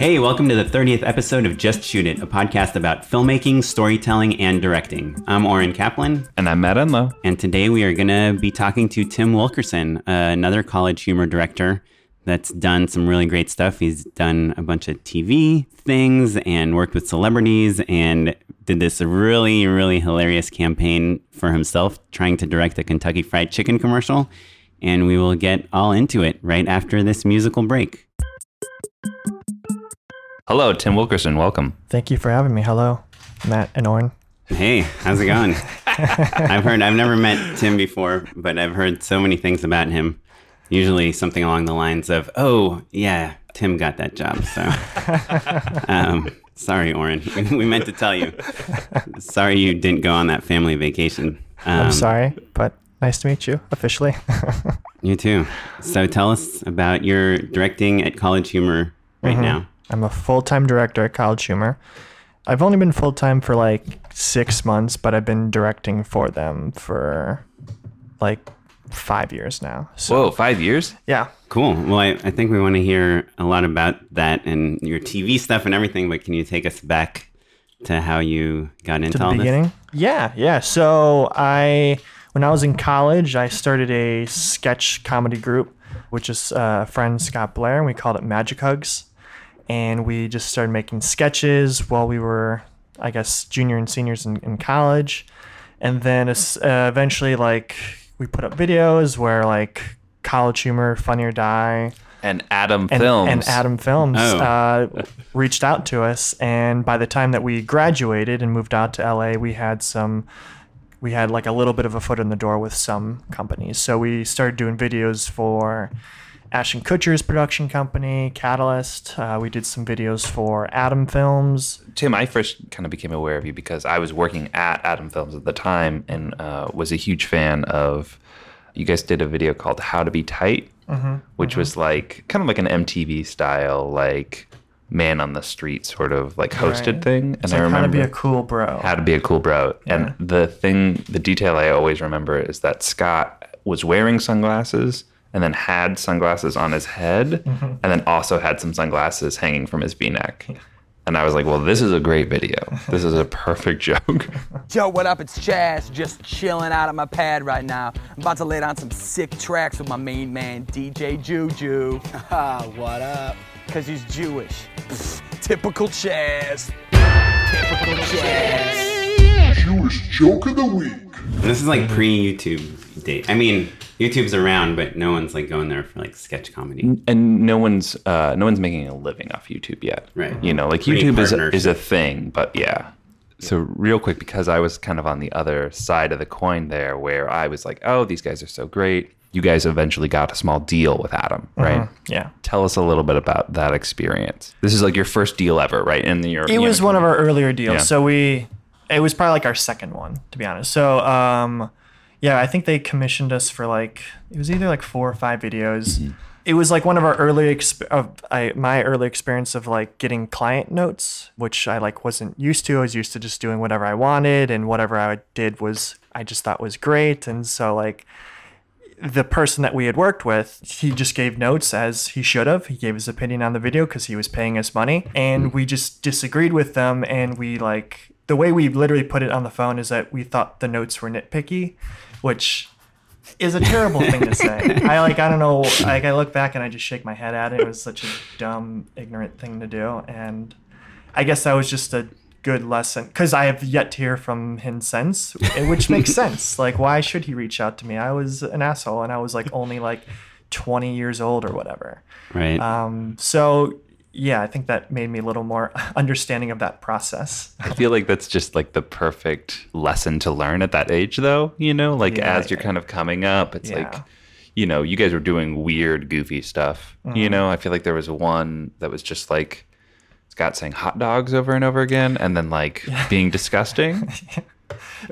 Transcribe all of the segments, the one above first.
Hey, welcome to the 30th episode of Just Shoot It, a podcast about filmmaking, storytelling, and directing. I'm Oren Kaplan, And I'm Matt Enlow. and today we are going to be talking to Tim Wilkerson, uh, another college humor director that's done some really great stuff. He's done a bunch of TV things and worked with celebrities and did this really, really hilarious campaign for himself trying to direct a Kentucky Fried Chicken commercial. And we will get all into it right after this musical break. Hello, Tim Wilkerson. Welcome. Thank you for having me. Hello, Matt and Oren. Hey, how's it going? I've heard, I've never met Tim before, but I've heard so many things about him. Usually something along the lines of, oh, yeah, Tim got that job. So, um, sorry, Oren. We meant to tell you. Sorry you didn't go on that family vacation. Um, I'm sorry, but nice to meet you officially. You too. So tell us about your directing at College Humor right now. I'm a full time director at College Humor. I've only been full time for like six months, but I've been directing for them for like five years now. So, Whoa, five years? yeah. Cool. Well, I, I think we want to hear a lot about that and your TV stuff and everything, but can you take us back to how you got into to the all beginning? Yeah, yeah. So I, when I was in college, I started a sketch comedy group, which is uh, a friend Scott Blair, and we called it Magic Hugs, and we just started making sketches while we were, I guess, junior and seniors in, in college, and then uh, eventually like we put up videos where like college humor, Funny or Die, And Adam and, Films. and Atom Films Oh. uh, reached out to us. And by the time that we graduated and moved out to LA, we had some, we had like a little bit of a foot in the door with some companies. So we started doing videos for Ashton Kutcher's production company, Katalyst. Uh, we did some videos for Atom Films. Tim, I first kind of became aware of you because I was working at Atom Films at the time and uh, was a huge fan of. You guys did a video called "How to Be Tight," Mm-hmm, which was like kind of like an MTV style, like man on the street sort of like hosted Right. thing. And It's I like how to be a cool bro. how to be a cool bro. Yeah. And the thing, the detail I always remember is that Scott was wearing sunglasses and then had sunglasses on his head Mm-hmm. and then also had some sunglasses hanging from his v-neck. And I was like, well, this is a great video. This is a perfect joke. Yo, what up? It's Chaz, just chilling out at my pad right now. I'm about to lay down some sick tracks with my main man, DJ Juju. Haha, what up? Cause he's Jewish. Pfft, typical Chaz. Typical Chaz. Jewish joke of the week. This is like pre YouTube date. I mean, YouTube's around, but no one's like going there for like sketch comedy. and no one's uh, no one's making a living off YouTube yet. Right. You know, like Great YouTube is a, is a thing, but yeah. So real quick, because I was kind of on the other side of the coin there, where I was like, "Oh, these guys are so great." You guys eventually got a small deal with Atom, right? yeah. Tell us a little bit about that experience. This is like your first deal ever, right? And your It was one of our earlier deals. Yeah. So we, it was probably like our second one, to be honest. So, um, yeah, I think they commissioned us for like it was either like four or five videos. Mm-hmm. It was like one of our early exp- of I my early experience of like getting client notes, which I like wasn't used to. I was used to just doing whatever I wanted, and whatever I did was I just thought was great. And so like the person that we had worked with, he just gave notes as he should have. He gave his opinion on the video because he was paying us money. And mm-hmm. we just disagreed with them. And we like, the way we literally put it on the phone is that we thought the notes were nitpicky, which is a terrible thing to say. I like, I don't know. Like, I look back and I just shake my head at it. It was such a dumb, ignorant thing to do. And I guess that was just a good lesson because I have yet to hear from him since, which makes sense. Like, why should he reach out to me? I was an asshole and I was like only like 20 years old or whatever. Right. Um, so, yeah, I think that made me a little more understanding of that process. I feel like that's just like the perfect lesson to learn at that age, though. You know, like Yeah, as you're yeah. kind of coming up, it's like, you know, you guys were doing weird, goofy stuff. You Mm-hmm. know, I feel like there was one that was just like Scott saying hot dogs over and over again and then like being disgusting.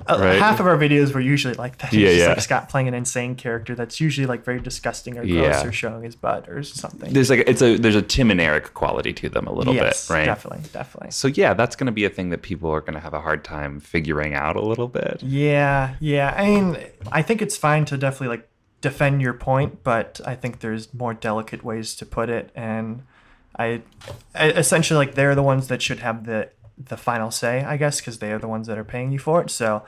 Right. Half of our videos were usually like that. Yeah, just yeah. like Scott playing an insane character that's usually like very disgusting or gross Yeah. or showing his butt or something. There's like it's a there's a Tim and Eric quality to them a little yes, bit, right? definitely, definitely. So yeah, that's going to be a thing that people are going to have a hard time figuring out a little bit. Yeah, yeah. I mean, I think it's fine to definitely like defend your point, but I think there's more delicate ways to put it, and I, I essentially like they're the ones that should have the the final say, I guess, because they are the ones that are paying you for it. So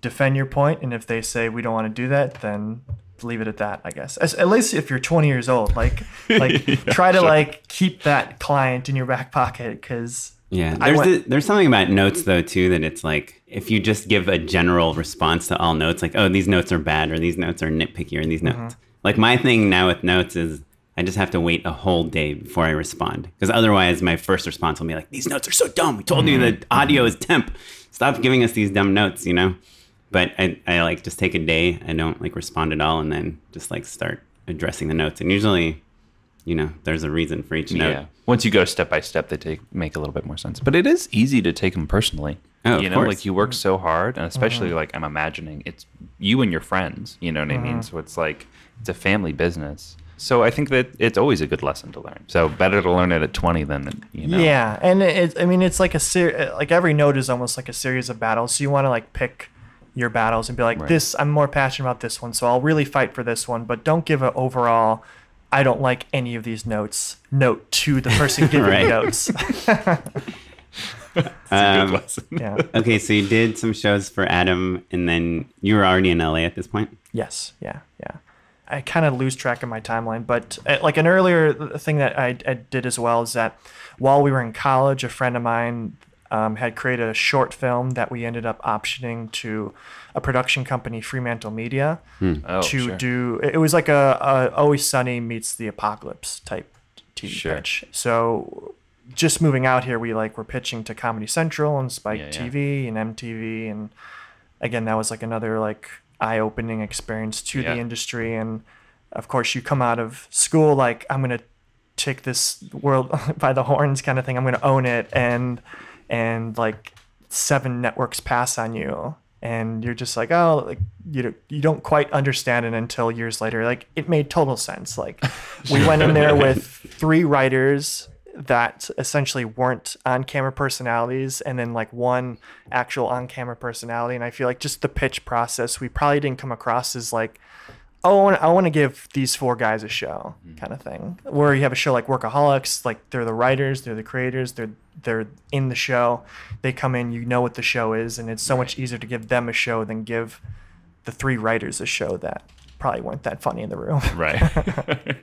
defend your point, and if they say we don't want to do that, then leave it at that, I guess. As, at least if you're 20 years old, like like try to like keep that client in your back pocket because Yeah, there's went- the- there's something about notes though too that it's like if you just give a general response to all notes, like oh these notes are bad or these notes are nitpicky or these Mm-hmm. notes. Like my thing now with notes is I just have to wait a whole day before I respond because otherwise my first response will be like these notes are so dumb. We told you Mm-hmm. the audio is temp. Stop giving us these dumb notes, you know. But I, I like just take a day. I don't like respond at all, and then just like start addressing the notes. And usually, you know, there's a reason for each note. Yeah. Once you go step by step, they take make a little bit more sense. But it is easy to take them personally. Oh, you know, course. like you work so hard, and especially like I'm imagining it's you and your friends. You know what I mean? So it's like it's a family business. So I think that it's always a good lesson to learn. So better to learn it at 20 than you know. Yeah, and it, I mean, it's like a ser- like every note is almost like a series of battles. So you want to like pick your battles and be like, Right. this I'm more passionate about this one, so I'll really fight for this one. But don't give an overall. I don't like any of these notes. Note to the person giving Right. notes. It's a Um, good lesson. yeah. Okay, so you did some shows for Atom, and then you were already in LA at this point. Yes. Yeah. Yeah. I kind of lose track of my timeline, but uh, like an earlier thing that I, I did as well is that while we were in college, a friend of mine um, had created a short film that we ended up optioning to a production company, Fremantle Media, Oh, to sure. do. It was like a, a Always Sunny meets the Apocalypse type TV Sure. pitch. So just moving out here, we like were pitching to Comedy Central and Spike Yeah, yeah. TV and MTV, and again, that was like another like eye-opening experience to Yeah. the industry. And of course, you come out of school like I'm gonna take this world by the horns kind of thing. I'm gonna own it, and and like seven networks pass on you. And you're just like, oh, like you don't, you don't quite understand it until years later. Like it made total sense. Like we went in there with three writers that essentially weren't on camera personalities and then like one actual on camera personality. And i feel like just the pitch process we probably didn't come across as like oh i want, to give these four guys a show mm. kind of thing. Where you have a show like workaholics like they're the writers they're the creators they're they're in the show. They come in you know what the show is and it's so much easier to give them a show than give the three writers a show that probably weren't that funny in the room Right.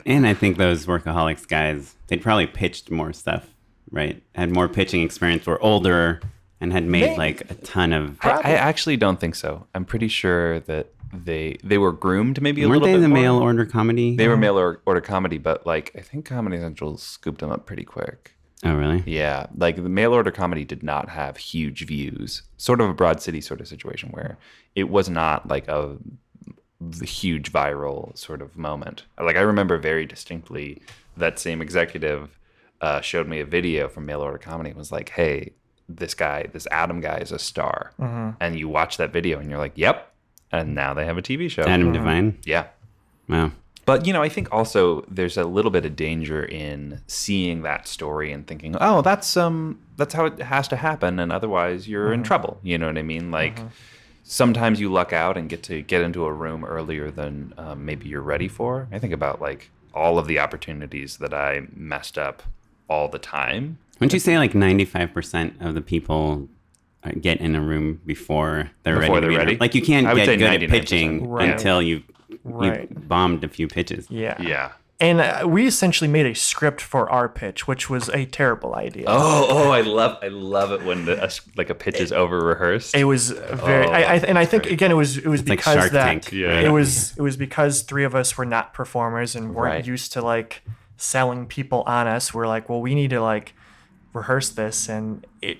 And I think those workaholics guys, they'd probably pitched more stuff, right? Had more pitching experience, were older, and had made Maybe. like a ton of. I, I actually don't think so. I'm pretty sure that they they were groomed maybe a Weren't little they bit the more. mail order comedy? They were mail order comedy, but like I think Comedy Central scooped them up pretty quick. Oh, really? Yeah, like the mail order comedy did not have huge views. Sort of a Broad City sort of situation where it was not like a the huge viral sort of moment. Like I remember very distinctly that same executive uh, showed me a video from mail order comedy and was like, "Hey, this guy, this Adam guy, is a star." And you watch that video and you're like, "Yep." And now they have a TV show. Adam Devine. Yeah. Wow. But you know, I think also there's a little bit of danger in seeing that story and thinking, "Oh, that's um that's how it has to happen and otherwise you're in trouble." You know what I mean? Like sometimes you luck out and get to get into a room earlier than um, maybe you're ready for. I think about like all of the opportunities that I messed up all the time. Wouldn't you say like 95% of the people uh, get in a room before they're Before ready? they're be in a- ready? Like you can't get good at 99%. pitching Right. until you've, Right. you've bombed a few pitches. yeah Yeah. And uh, we essentially made a script for our pitch which was a terrible idea Oh, oh, I love I love it when the, a, like a pitch is over rehearsed. It was very, Oh, I, I, and I think great. again, it was it was like because Shark that Tank. Yeah. it was it was because three of us were not performers and weren't Right. used to like selling people on us. We're like, well, we need to like rehearse this, and it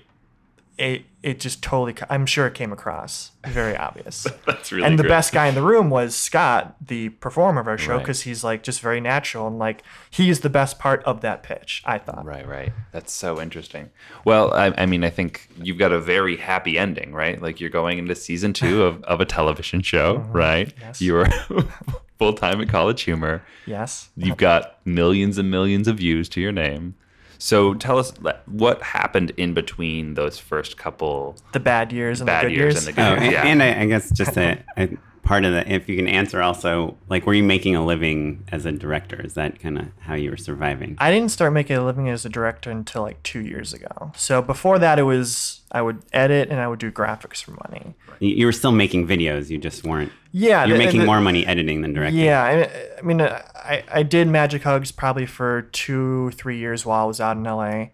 it it just totally. I'm sure it came across very obvious. That's really and the great. best guy in the room was Scott, the performer of our show, Right. because he's like just very natural and like he's the best part of that pitch. I thought. Right, right. That's so interesting. Well, I, I mean, I think you've got a very happy ending, right? Like you're going into season two of, of a television show, right? Mm-hmm. Yes. You're full time at College Humor. Yes. You've got millions and millions of views to your name. So tell us what happened in between those first couple The bad years and bad the good years years. and the Oh, good and, years. Yeah. and I, I guess just to, I, part of the if you can answer also like were you making a living as a director is that kind of how you were surviving I didn't start making a living as a director until like two years ago. So before that, it was I would edit and I would do graphics for money. you, were still making videos you just weren't Yeah, you're the- making the- more money editing than directing Yeah, I, I mean, uh, I, I did Magic Hugs probably for two, three years while I was out in LA.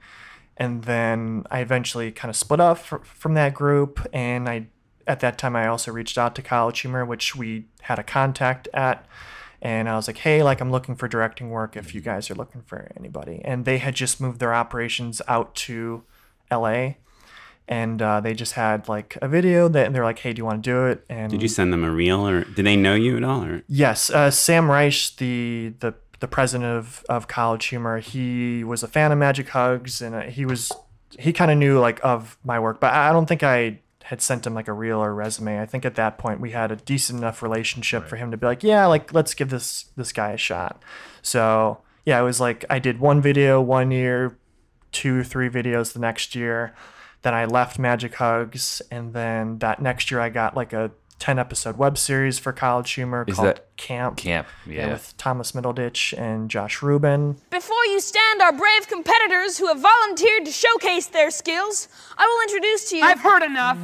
And then I eventually kind of split up fr- from that group. And I, at that time, I also reached out to College Humor, which we had a contact at. And I was like, hey, like, I'm looking for directing work if you guys are looking for anybody. And they had just moved their operations out to LA. And uh, they just had like a video that and they're like, hey, do you want to do it? And did you send them a reel or did they know you at all or Yes, uh, Sam Reich, the the the president of, of College Humor, he was a fan of Magic Hugs, and uh, he was he kind of knew like of my work, but I don't think I had sent him like a reel or resume. I think at that point we had a decent enough relationship for him to be like, yeah, like let's give this this guy a shot. So yeah, it was like I did one video one year, two three videos the next year. Then I left Magic Hugs, and then that next year I got like a ten episode web series for College Humor Is called that- Camp. Camp, yeah. with Thomas Middleditch and Josh Rubin. Before you stand our brave competitors who have volunteered to showcase their skills, I will introduce to you. I've heard enough.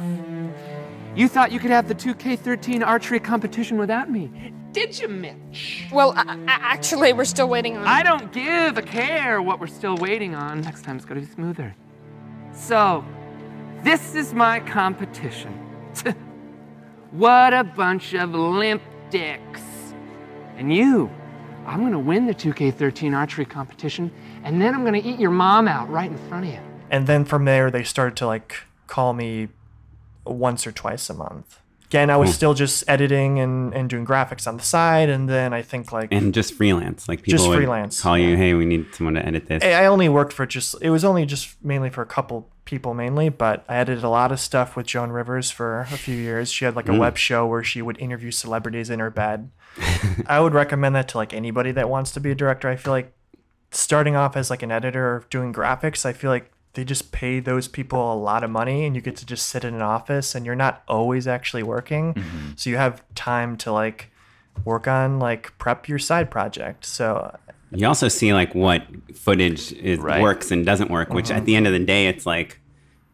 You thought you could have the 2K13 archery competition without me. Did you, Mitch? well, a- a- actually, we're still waiting on. I don't give a care what we're still waiting on. Next time it's gonna be smoother. So, this is my competition. what a bunch of limp dicks. And you, I'm gonna win the 2K13 archery competition, and then I'm gonna eat your mom out right in front of you. And then from there, they started to like call me once or twice a month. Again, I was still just editing and, and doing graphics on the side. And then I think like and just freelance like people Just would freelance, call you hey we need someone to edit this I I only worked for just, it was only just mainly for a couple people mainly, but I edited a lot of stuff with Joan Rivers for a few years. She had like a mm. web show where she would interview celebrities in her bed. I would recommend that to like anybody that wants to be a director. I feel like starting off as like an editor or doing graphics, I feel like they just pay those people a lot of money and you get to just sit in an office and you're not always actually working. Mm-hmm. So you have time to like work on like prep your side project. So You also see like what footage is Right. works and doesn't work, which at uh-huh. the end of the day, it's like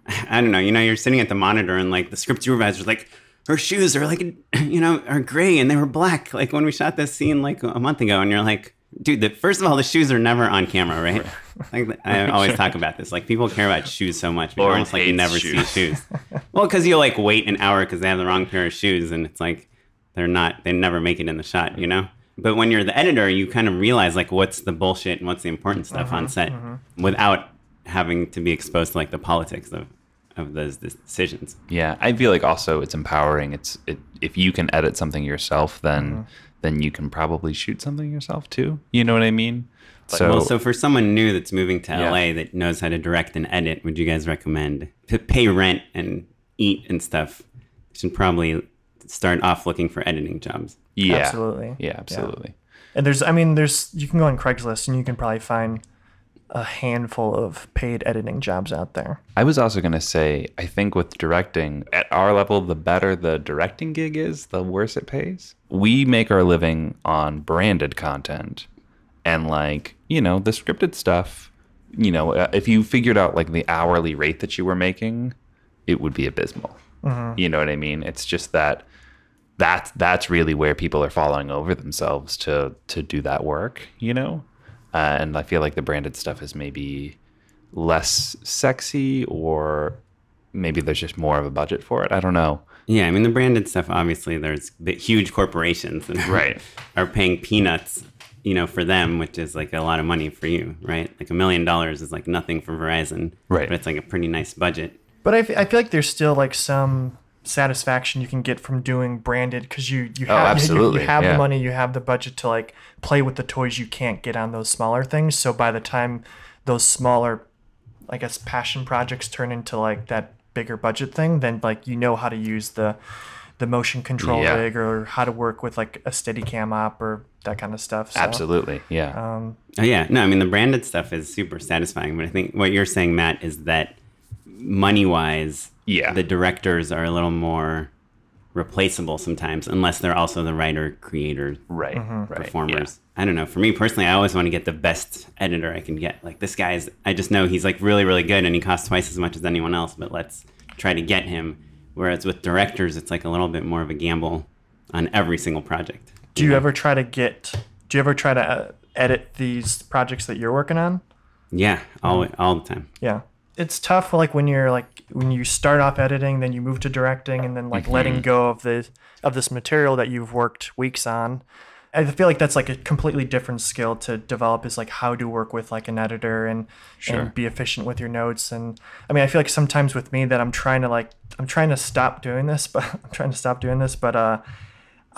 I don't know. You know, you're sitting at the monitor and like the script supervisor's like, her shoes are like, you know, are gray and they were black. Like when we shot this scene like a month ago, and you're like, dude, the, first of all, the shoes are never on camera, right? Like I always talk about this. Like people care about shoes so much, but almost like you never shoes. see shoes. well, because you'll like wait an hour because they have the wrong pair of shoes, and it's like they're not, they never make it in the shot, you know. But when you're the editor, you kind of realize like what's the bullshit and what's the important stuff on mm-hmm, set, mm-hmm. without having to be exposed to like the politics of of those decisions. Yeah, I feel like also it's empowering. It's it, if you can edit something yourself, then mm-hmm. then you can probably shoot something yourself too. You know what I mean? So, well, so for someone new that's moving to Yeah. LA that knows how to direct and edit, would you guys recommend to pay rent and eat and stuff? Should probably start off looking for editing jobs. yeah, Absolutely. yeah, absolutely. And there's, I mean, there's, you can go on Craigslist and you can probably find a handful of paid editing jobs out there. I was also gonna say, I think with directing at our level, the better the directing gig is, the worse it pays. We make our living on branded content, and like you know the scripted stuff. You know, uh, if you figured out like the hourly rate that you were making, it would be abysmal. You know what I mean? It's just that that's that's really where people are falling over themselves to to do that work. You know, uh, and I feel like the branded stuff is maybe less sexy or maybe there's just more of a budget for it. I don't know. Yeah, I mean the branded stuff. Obviously, there's the huge corporations that Right. are paying peanuts, you know, for them, which is like a lot of money for you, right? Like a million dollars is like nothing for Verizon, Right. But it's like a pretty nice budget. But I, f- I feel like there's still like some satisfaction you can get from doing branded because you you Oh, have you- you, have yeah. the money, you have the budget to like play with the toys you can't get on those smaller things. So by the time those smaller, I guess, passion projects turn into like that bigger budget thing, then like you know how to use the the motion control Yeah. rig or how to work with like a steady cam op or that kind of stuff. So, Absolutely. Yeah. Um, oh yeah, no, I mean the branded stuff is super satisfying, but I think what you're saying, Matt, is that money wise, Yeah. the directors are a little more replaceable sometimes, unless they're also the writer, creator, Right. Mm-hmm. Right. performers. I don't know. For me personally, I always want to get the best editor I can get. Like this guy's, I just know he's like really, really good and he costs twice as much as anyone else, but let's try to get him. Whereas with directors, it's like a little bit more of a gamble on every single project. Do you ever try to get? Do you ever try to uh, edit these projects that you're working on? Yeah, all, all the time. Yeah. It's tough like when you're like when you start off editing, then you move to directing and then like letting go of the of this material that you've worked weeks on. I feel like that's like a completely different skill to develop is like how to work with like an editor and and be efficient with your notes. And I mean I feel like sometimes with me that I'm trying to like I'm trying to stop doing this but I'm trying to stop doing this but uh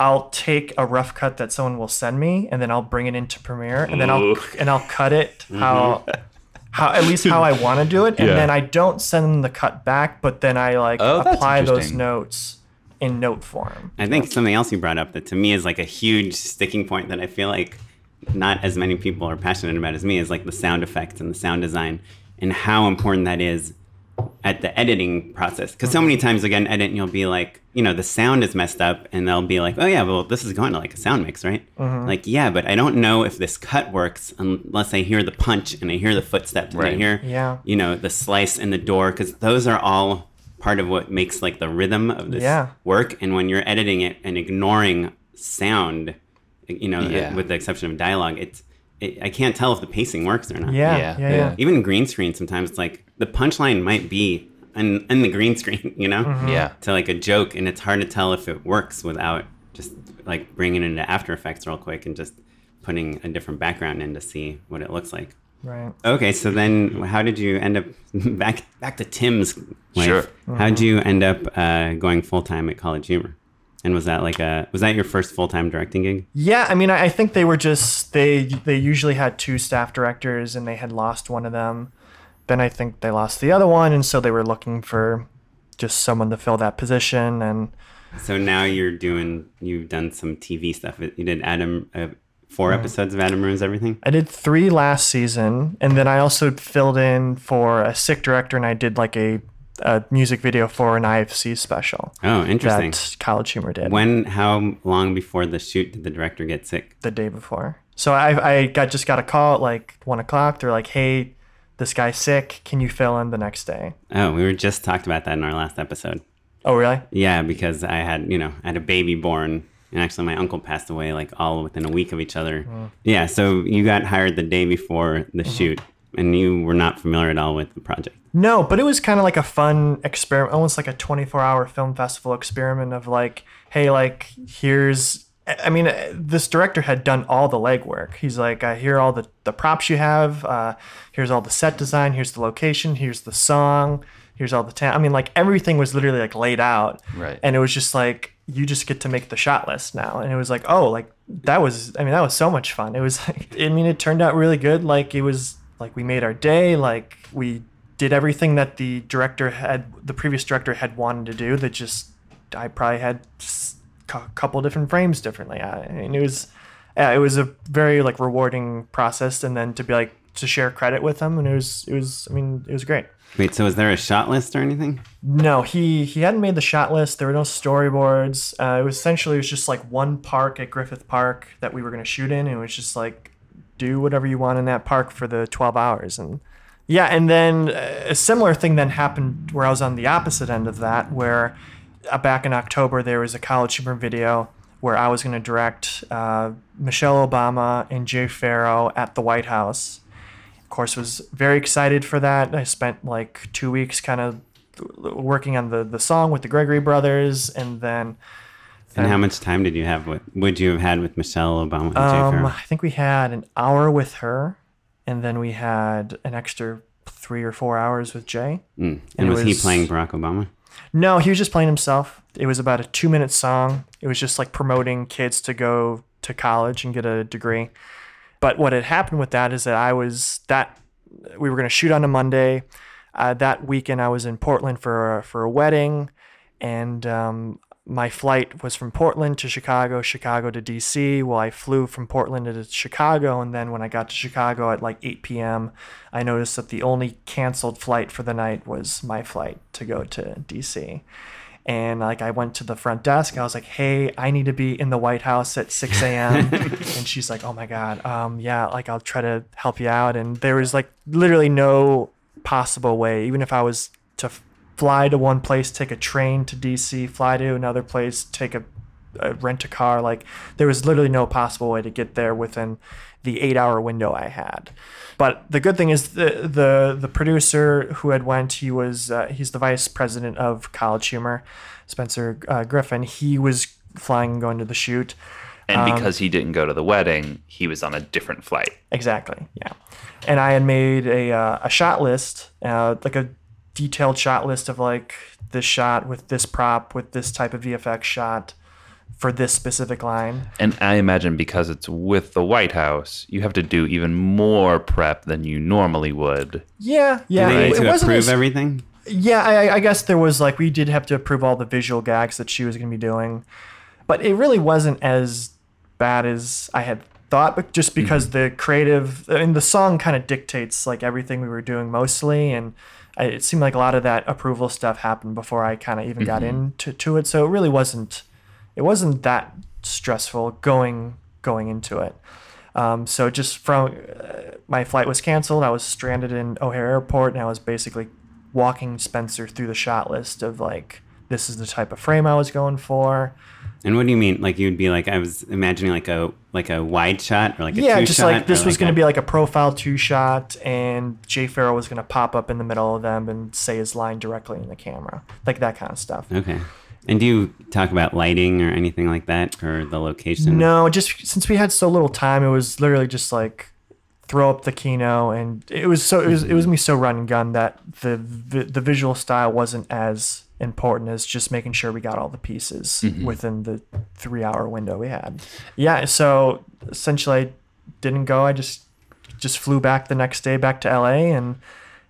I'll take a rough cut that someone will send me and then I'll bring it into Premiere and then I'll and I'll cut it how how at least how I want to do it. And Yeah. then I don't send them the cut back but then I like Oh, apply those notes in note form. I think something else you brought up that to me is like a huge sticking point that I feel like not as many people are passionate about as me is like the sound effects and the sound design and how important that is at the editing process. Because so mm-hmm. many times again, edit and you'll be like, you know, the sound is messed up, and they'll be like, oh yeah, well this is going to like a sound mix, right? Mm-hmm. Like yeah, but I don't know if this cut works unless I hear the punch and I hear the footsteps and I Right. hear, Yeah. you know, the slice in the door, because those are all part of what makes like the rhythm of this Yeah. work. And when you're editing it and ignoring sound, you know, Yeah. with the exception of dialogue, it's it, I can't tell if the pacing works or not. Yeah, Yeah, yeah, yeah. yeah. Even green screen, sometimes it's like the punchline might be in, in the green screen, you know, mm-hmm. Yeah. to like a joke, and it's hard to tell if it works without just like bringing it into After Effects real quick and just putting a different background in to see what it looks like. Right. Okay, so then how did you end up back back to Tim's life? Sure. How did you end up uh, going full time at College Humor? And was that like a was that your first full time directing gig? Yeah, I mean, I I think they were just they they usually had two staff directors, and they had lost one of them. Then I think they lost the other one, and so they were looking for just someone to fill that position. And So now you're doing you've done some TV stuff. You did Adam uh, four episodes of Adam ruins everything. I did three last season, and then I also filled in for a sick director, and I did like a, a music video for an IFC special Oh, interesting. that College Humor did When how long before the shoot did the director get sick? the day before. So I I got just got a call at like one o'clock. They're like, "Hey, this guy's sick. Can you fill in the next day?" Oh, we were just talked about that in our last episode. Oh, really? Yeah, because I had, you know, I had a baby born and actually my uncle passed away like all within a week of each other. Yeah, so you got hired the day before the shoot and you were not familiar at all with the project. No, but it was kind of like a fun experiment, almost like a 24 hour film festival experiment of like, hey, like, here's, I mean, uh, this director had done all the legwork. He's like, I hear all the, the props you have. Uh, here's all the set design. Here's the location. Here's the song. Here's all the town. I mean, like, everything was literally like laid out. Right. And it was just like, you just get to make the shot list now. And it was like, oh, like, that was, I mean, that was so much fun. It was like, I mean, it turned out really good. Like, it was like, we made our day. Like, we did everything that the director had, the previous director had wanted to do. That just, I probably had a couple different frames differently. I mean, it was, yeah, it was a very like rewarding process. And then to be like, to share credit with them. And it was, it was, I mean, it was great. Wait, so was there a shot list or anything? No, he he hadn't made the shot list. There were no storyboards. Uh, it was essentially it was just like one park at Griffith Park that we were gonna shoot in. And it was just like do whatever you want in that park for the twelve hours. And yeah, and then uh, a similar thing then happened where I was on the opposite end of that, where uh, back in October there was a college humor video where I was gonna direct uh, Michelle Obama and Jay Pharoah at the White House of course was very excited for that. I spent like two weeks kind of working on the the song with the gregory brothers and then And how much time did you have with would you have had with Michelle Obama and Jay um, i think we had an hour with her and then we had an extra three or four hours with jay. Mm. and And it was, he playing Barack Obama? no he was just playing himself. It was about a two minute song. It was just like promoting kids to go to college and get a degree but what had happened with that is that i was that we were going to shoot on a monday. Uh, that weekend i was in portland for a, for a wedding. And um, my flight was from portland to chicago chicago to dc well i flew from portland to chicago. And then when i got to chicago at like 8 p.m i noticed that the only canceled flight for the night was my flight to go to dc And like I went to the front desk, I was like, "Hey, I need to be in the White House at 6 a.m." and she's like, "Oh my God, um, yeah, like I'll try to help you out." And there was like literally no possible way, even if I was to fly to one place, take a train to DC, fly to another place, take a, a rent a car, like there was literally no possible way to get there within the eight hour window I had. But the good thing is the the the producer who had went, he was uh, he's the vice president of College Humor, Spencer uh, Griffin. He was flying and going to the shoot. And Um, because he didn't go to the wedding, he was on a different flight. Exactly. Yeah. And I had made a uh, a shot list, uh, like a detailed shot list of like this shot with this prop with this type of VFX shot for this specific line. And I imagine because it's with the White House, you have to do even more prep than you normally would. Yeah. Yeah. They it, need it to wasn't approve as- everything. Yeah, I, I guess there was like we did have to approve all the visual gags that she was going to be doing, but it really wasn't as bad as I had thought. But just mm-hmm. because the creative, I mean, the song kind of dictates like everything we were doing mostly, and it seemed like a lot of that approval stuff happened before I kind of even got mm-hmm. into to it. So it really wasn't, it wasn't that stressful going going into it. Um, so just from uh, my flight was canceled, I was stranded in O'Hare Airport, and I was basically walking Spencer through the shot list of like this is the type of frame I was going for. And what do you mean? Like you'd be like I was imagining like a like a wide shot or like a yeah, two just shot. like this was going a- to be like a profile two shot, and Jay Pharoah was going to pop up in the middle of them and say his line directly in the camera, like that kind of stuff. Okay. And do you talk about lighting or anything like that or the location? No, just since we had so little time, it was literally just like throw up the kino, and it was so it was it was me so run and gun that the the, the visual style wasn't as important as just making sure we got all the pieces mm-hmm. within the three hour window we had. Yeah, so essentially, I didn't go. I just just flew back the next day back to LA and.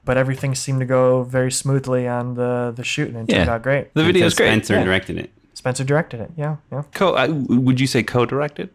But everything seemed to go very smoothly on the the shoot, and it turned out great. The And so video's great. Spencer Yeah. directed it. Spencer directed it. Yeah, yeah. Co- I, would you say co-directed?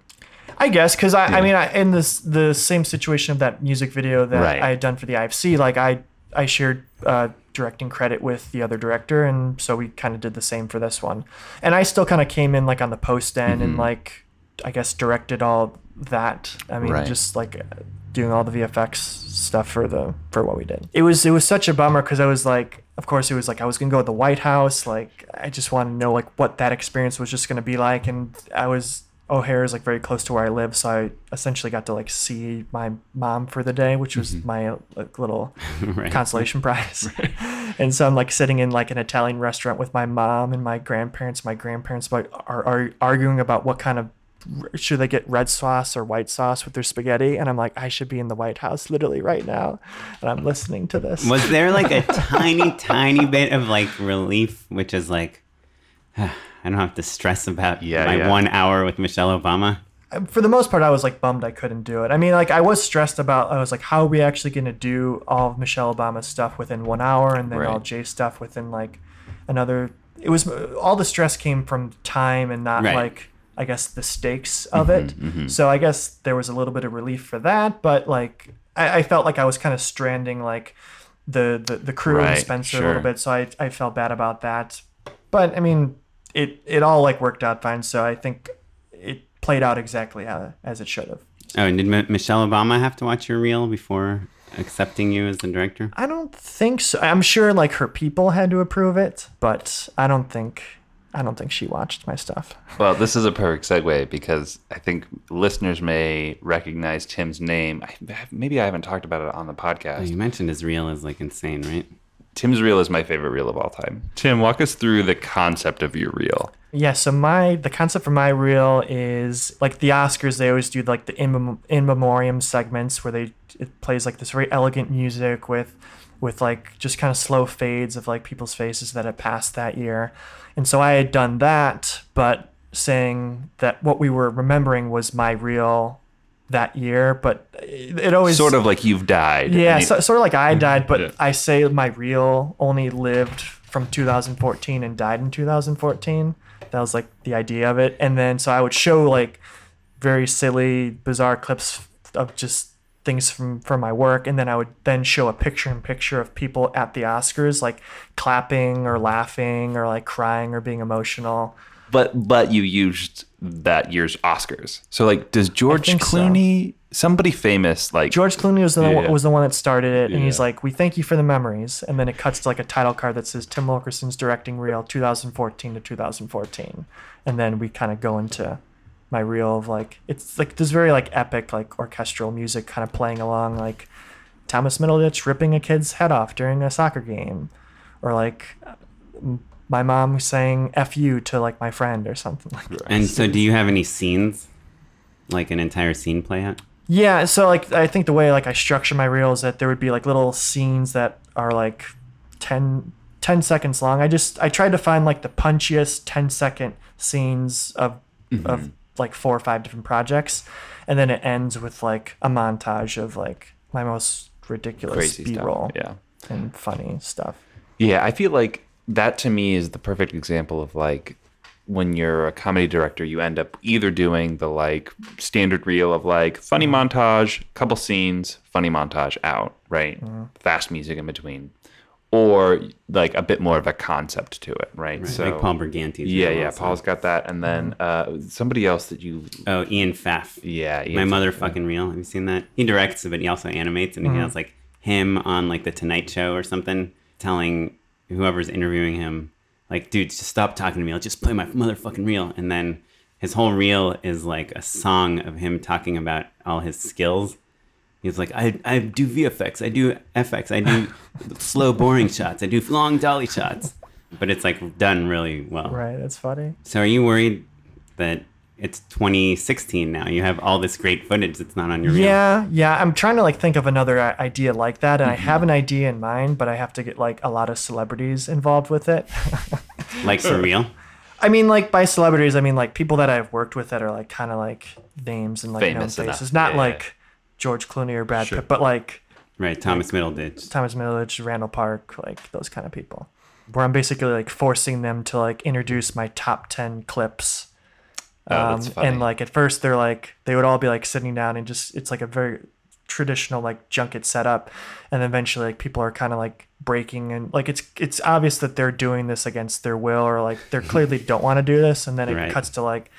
I guess because I, I mean, I, in this the same situation of that music video that Right. I had done for the IFC, like I I shared uh, directing credit with the other director, and so we kind of did the same for this one. And I still kind of came in like on the post end and like I guess directed all that. I mean, Right. just like uh, doing all the VFX stuff for the for what we did. It was it was such a bummer because I was like, of course, it was like I was gonna go to the White House. Like I just wanted to know like what that experience was just gonna be like, and I was O'Hare is like very close to where I live, so I essentially got to like see my mom for the day, which was mm-hmm. my like little Right. consolation prize. and so I'm like sitting in like an Italian restaurant with my mom and my grandparents. My grandparents like, are, are arguing about what kind of should they get red sauce or white sauce with their spaghetti, and I'm like, I should be in the White House literally right now, and I'm listening to this. Was there like a tiny, tiny bit of like relief, which is like, I don't have to stress about Yeah, my yeah. one hour with Michelle Obama. Uh, for the most part, I was like bummed I couldn't do it. I mean, like I was stressed about. I was like, how are we actually going to do all of Michelle Obama's stuff within one hour, and then all Jay's stuff within like another. It was all the stress came from time and not Right. like I guess the stakes of mm-hmm, it. Mm-hmm. So I guess there was a little bit of relief for that, but like I, I felt like I was kind of stranding like the the, the crew and Right, Spencer a little bit. So I I felt bad about that, but I mean it it all like worked out fine. So I think it played out exactly how, as it should have. Oh, and did M- Michelle Obama have to watch your reel before accepting you as the director? I don't think so. I'm sure like her people had to approve it, but I don't think I don't think she watched my stuff. Well, this is a perfect segue because I think listeners may recognize Tim's name. I, maybe I haven't talked about it on the Oh, podcast. you mentioned his reel is like insane, right? Tim's reel is my favorite reel of all time. Tim, walk us through the concept of your reel. Yeah, so my the concept for my reel is like the Oscars. They always do like the in, mem- in memoriam segments where they it plays like this very elegant music with with like just kind of slow fades of like people's faces that had passed that year, and so I had done that, but saying that what we were remembering was my reel that year, but it, always Sort of like you've died. yeah, you- so, sort of like I mm-hmm. died, but Yeah. I say my reel only lived from 2014 and died in 2014. That was like the idea of it. And then so I would show like very silly, bizarre clips of just things from from my work and then I would then show a picture in picture of people at the Oscars like clapping or laughing or like crying or being emotional. But but you used that year's Oscars. So like, does George think so. Clooney, somebody famous, like George Clooney was the Yeah. was the one that started it, and he's like, "We thank you for the memories," and then it cuts to like a title card that says Tim Wilkerson's directing reel 2014 to 2014, and then we kind of go into my reel of like it's like this very like epic like orchestral music kind of playing along like Thomas Middleditch ripping a kid's head off during a soccer game, or like my mom saying "f you" to like my friend or something like that. And so, do you have any scenes, like an entire scene play out? Yeah, so like I think the way like I structure my reel is that there would be like little scenes that are like 10, 10 seconds long. I just I tried to find like the punchiest 10 second scenes of mm-hmm. of like four or five different projects, and then it ends with like a montage of like my most ridiculous crazy B stuff? roll Yeah. and funny stuff. Yeah, I feel like that to me is the perfect example of like when you're a comedy director, you end up either doing the like standard reel of like funny mm-hmm. montage, couple scenes, funny montage out, right? Mm-hmm. Fast music in between, or like a bit more of a concept to it, right? So like Paul Briganti's. yeah, yeah, also. Paul's got that, and then uh, somebody else that you, Oh, Ian Pfaff. yeah, My Ian- motherfucking reel. Have you seen that? He directs, but he also animates, and he has like him on like the Tonight Show or something, telling whoever's interviewing him, like, dude, just stop talking to me. I'll just play my motherfucking reel. And then his whole reel is like a song of him talking about all his skills. He's like, I, I do VFX, I do FX, I do slow, boring shots, I do long dolly shots. But it's like done really well. Right, that's funny. So are you worried that it's 2016 now? You have all this great footage that's not on your reel. Yeah, yeah. I'm trying to like think of another uh, idea like that, and I mm-hmm. have an idea in mind, but I have to get like a lot of celebrities involved with it. Like surreal. I mean, like by celebrities, I mean like people that I've worked with that are like kind of like names and like Famous known enough. faces, not Yeah. like George Clooney or Brad Pitt, but like Right, Thomas Middleditch. Thomas Middleditch, Randall Park, like those kind of people. Where I'm basically like forcing them to like introduce my top ten clips. Oh, Um, and like at first they're like they would all be like sitting down and just it's like a very traditional like junket setup and then eventually like people are kind of like breaking and like it's it's obvious that they're doing this against their will or like they clearly don't want to do this and then it Right. cuts to like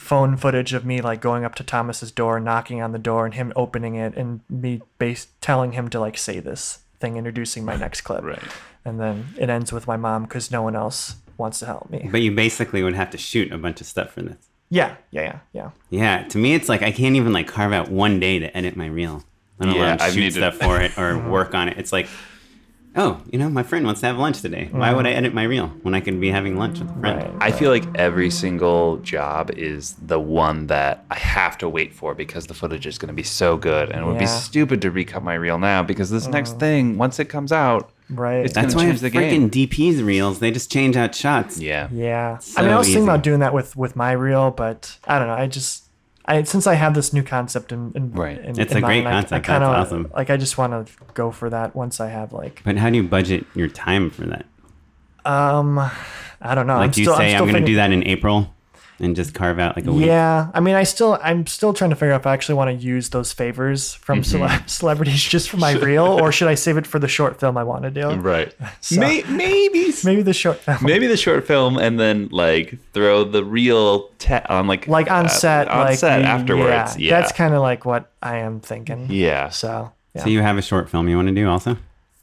phone footage of me like going up to Thomas's door knocking on the door and him opening it and me base telling him to like say this thing introducing my next clip Right. and then it ends with my mom because no one else wants to help me But you basically would have to shoot a bunch of stuff for this. yeah yeah yeah yeah Yeah, to me it's like I can't even like carve out one day to edit my reel. Let alone Yeah, I've shoot stuff for it or work on it. It's like, oh, you know, my friend wants to have lunch today. Why would I mm-hmm. edit my reel when I can be having lunch with a friend? Right. I feel like every single job is the one that I have to wait for because the footage is going to be so good, and it would be stupid to recut my reel now because this next mm. thing, once it comes out, Right. it's That's going why to change the freaking game. DP's reels, they just change out shots. Yeah, Yeah. So I mean, I was thinking about doing that with with my reel, but I don't know. I just, I since I have this new concept in, in Right. in- It's in a great mind, I- I, concept. kind of That's awesome. like. I just want to go for that once I have like, But how do you budget your time for that? um, I don't know. Like I'm do you still, say I'm, still going to do that in April and just carve out like a week? Yeah, I mean, I still, I'm still trying to figure out if I actually want to use those favors from Mm-hmm. cele- celebrities just for my reel, or should I save it for the short film I want to do? right. So- May- maybe, Maybe the short film. maybe the short film, and then like throw the reel te- on like like on uh, set, on like set we- afterwards. Yeah, that's kind of like what I am thinking. yeah. So yeah. So you have a short film you want to do also?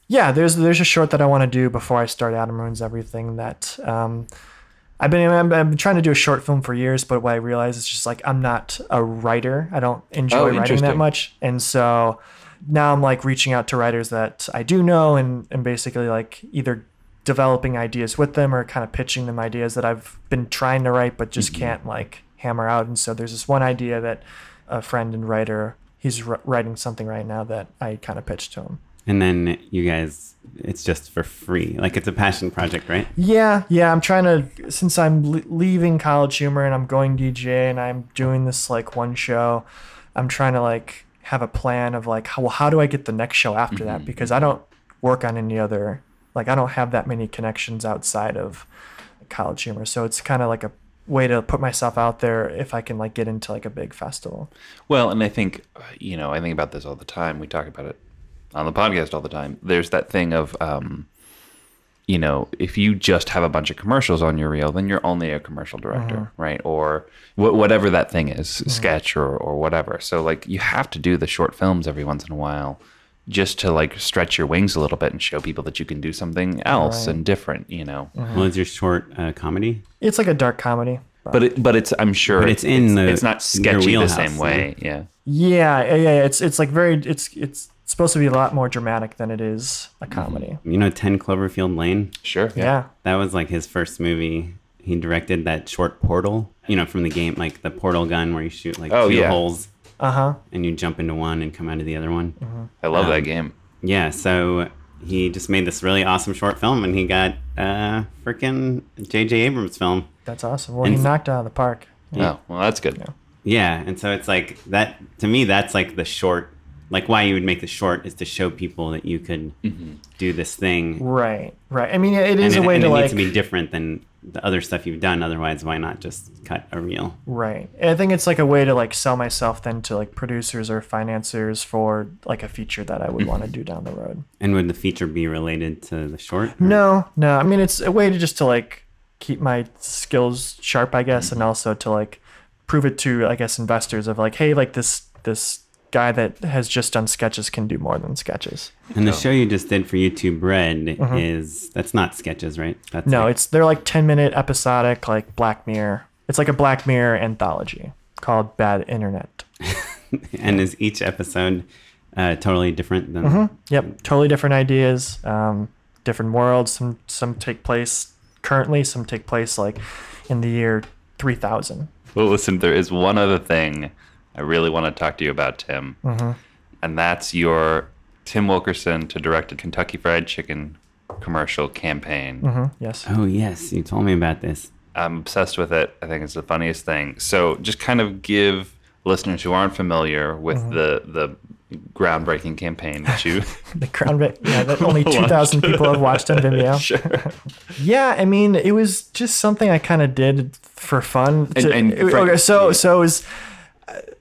yeah, there's there's a short that I want to do before I start Adam Ruins Everything that um, I've been I've been trying to do a short film for years, but what I realize is just like I'm not a writer. I don't enjoy Oh, writing that much, and so now I'm like reaching out to writers that I do know and and basically like either developing ideas with them or kind of pitching them ideas that I've been trying to write but just mm-hmm. can't like hammer out. And so there's this one idea that a friend and writer he's wr- writing something right now that I kind of pitched to him. And then you guys, it's just for free. Like it's a passion project, right? Yeah, yeah. I'm trying to since I'm le- leaving College Humor and I'm going DJ and I'm doing this like one show. I'm trying to like have a plan of like how well, how do I get the next show after that because I don't work on any other like I don't have that many connections outside of College Humor. So it's kind of like a way to put myself out there if I can like get into like a big festival. Well, and I think, uh, you know, I think about this all the time. We talk about it on the podcast all the time. There's that thing of, um, you know, if you just have a bunch of commercials on your reel, then you're only a commercial director, right? Or wh- whatever that thing is, sketch or, or whatever. So, like, you have to do the short films every once in a while just to, like, stretch your wings a little bit and show people that you can do something else and different, you know? Well, is your short uh, comedy? It's like a dark comedy. But it, but it's I'm sure But it's in the- it's not sketchy the same way. Yeah. Yeah, yeah, yeah. It's it's like very it's it's supposed to be a lot more dramatic than it is a comedy. You know, 10 Cloverfield Lane? Sure. Yeah. That was like his first movie. He directed that short Portal, you know, from the game, like the portal gun where you shoot like Oh, two yeah. holes Uh huh. and you jump into one and come out of the other one. I love Um, that game. Yeah, so he just made this really awesome short film and he got uh freaking J.J. Abrams film. That's awesome. Well, And he knocked it out of the park. Oh, well, that's good. Now. Yeah, and so it's like that to me that's like the short like why you would make the short is to show people that you could mm-hmm. do this thing. Right. Right. I mean, it is and a it, way and to it like. needs to be different than the other stuff you've done otherwise why not just cut a reel? Right. I think it's like a way to like sell myself then to like producers or financiers for like a feature that I would mm-hmm. want to do down the road. And would the feature be related to the short? or- No, no. I mean, it's a way to just to like keep my skills sharp, I guess, mm-hmm. and also to like prove it to, I guess, investors of like, hey, like this this guy that has just done sketches can do more than sketches. And the show you just did for YouTube Red is that's not sketches, right? That's Mm-hmm. No, like- it's they're like ten minute episodic, like Black Mirror. It's like a Black Mirror anthology called Bad Internet. and is each episode uh, totally different than Mm-hmm. Yep, totally different ideas, um, different worlds. Some some take place currently, some take place like in the year three thousand. Well, listen, there is one other thing I really want to talk to you about, Tim, Mm-hmm. and that's your Tim Wilkerson to direct a Kentucky Fried Chicken commercial campaign. Mm-hmm. Yes. Oh yes, you told me about this. I'm obsessed with it. I think it's the funniest thing. So, just kind of give listeners who aren't familiar with Mm-hmm. the the groundbreaking campaign that you The crown bit. Yeah, that only two thousand people have watched on Vimeo. sure. Yeah, I mean, it was just something I kind of did for fun. And- to- and it- Frank- okay, so so it was.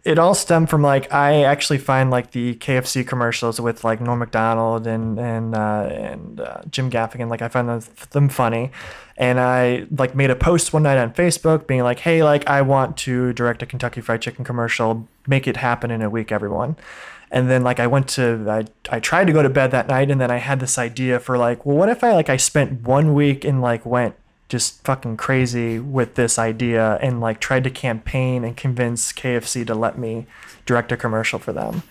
It all stemmed from like I actually find like the KFC commercials with like Norm Macdonald and and uh, and uh, Jim Gaffigan like I find them, them funny, and I like made a post one night on Facebook being like, hey, like I want to direct a Kentucky Fried Chicken commercial, make it happen in a week, everyone. And then like I went to I, I tried to go to bed that night and then I had this idea for like, well what if I like I spent one week and like went just fucking crazy with this idea and like tried to campaign and convince KFC to let me direct a commercial for them.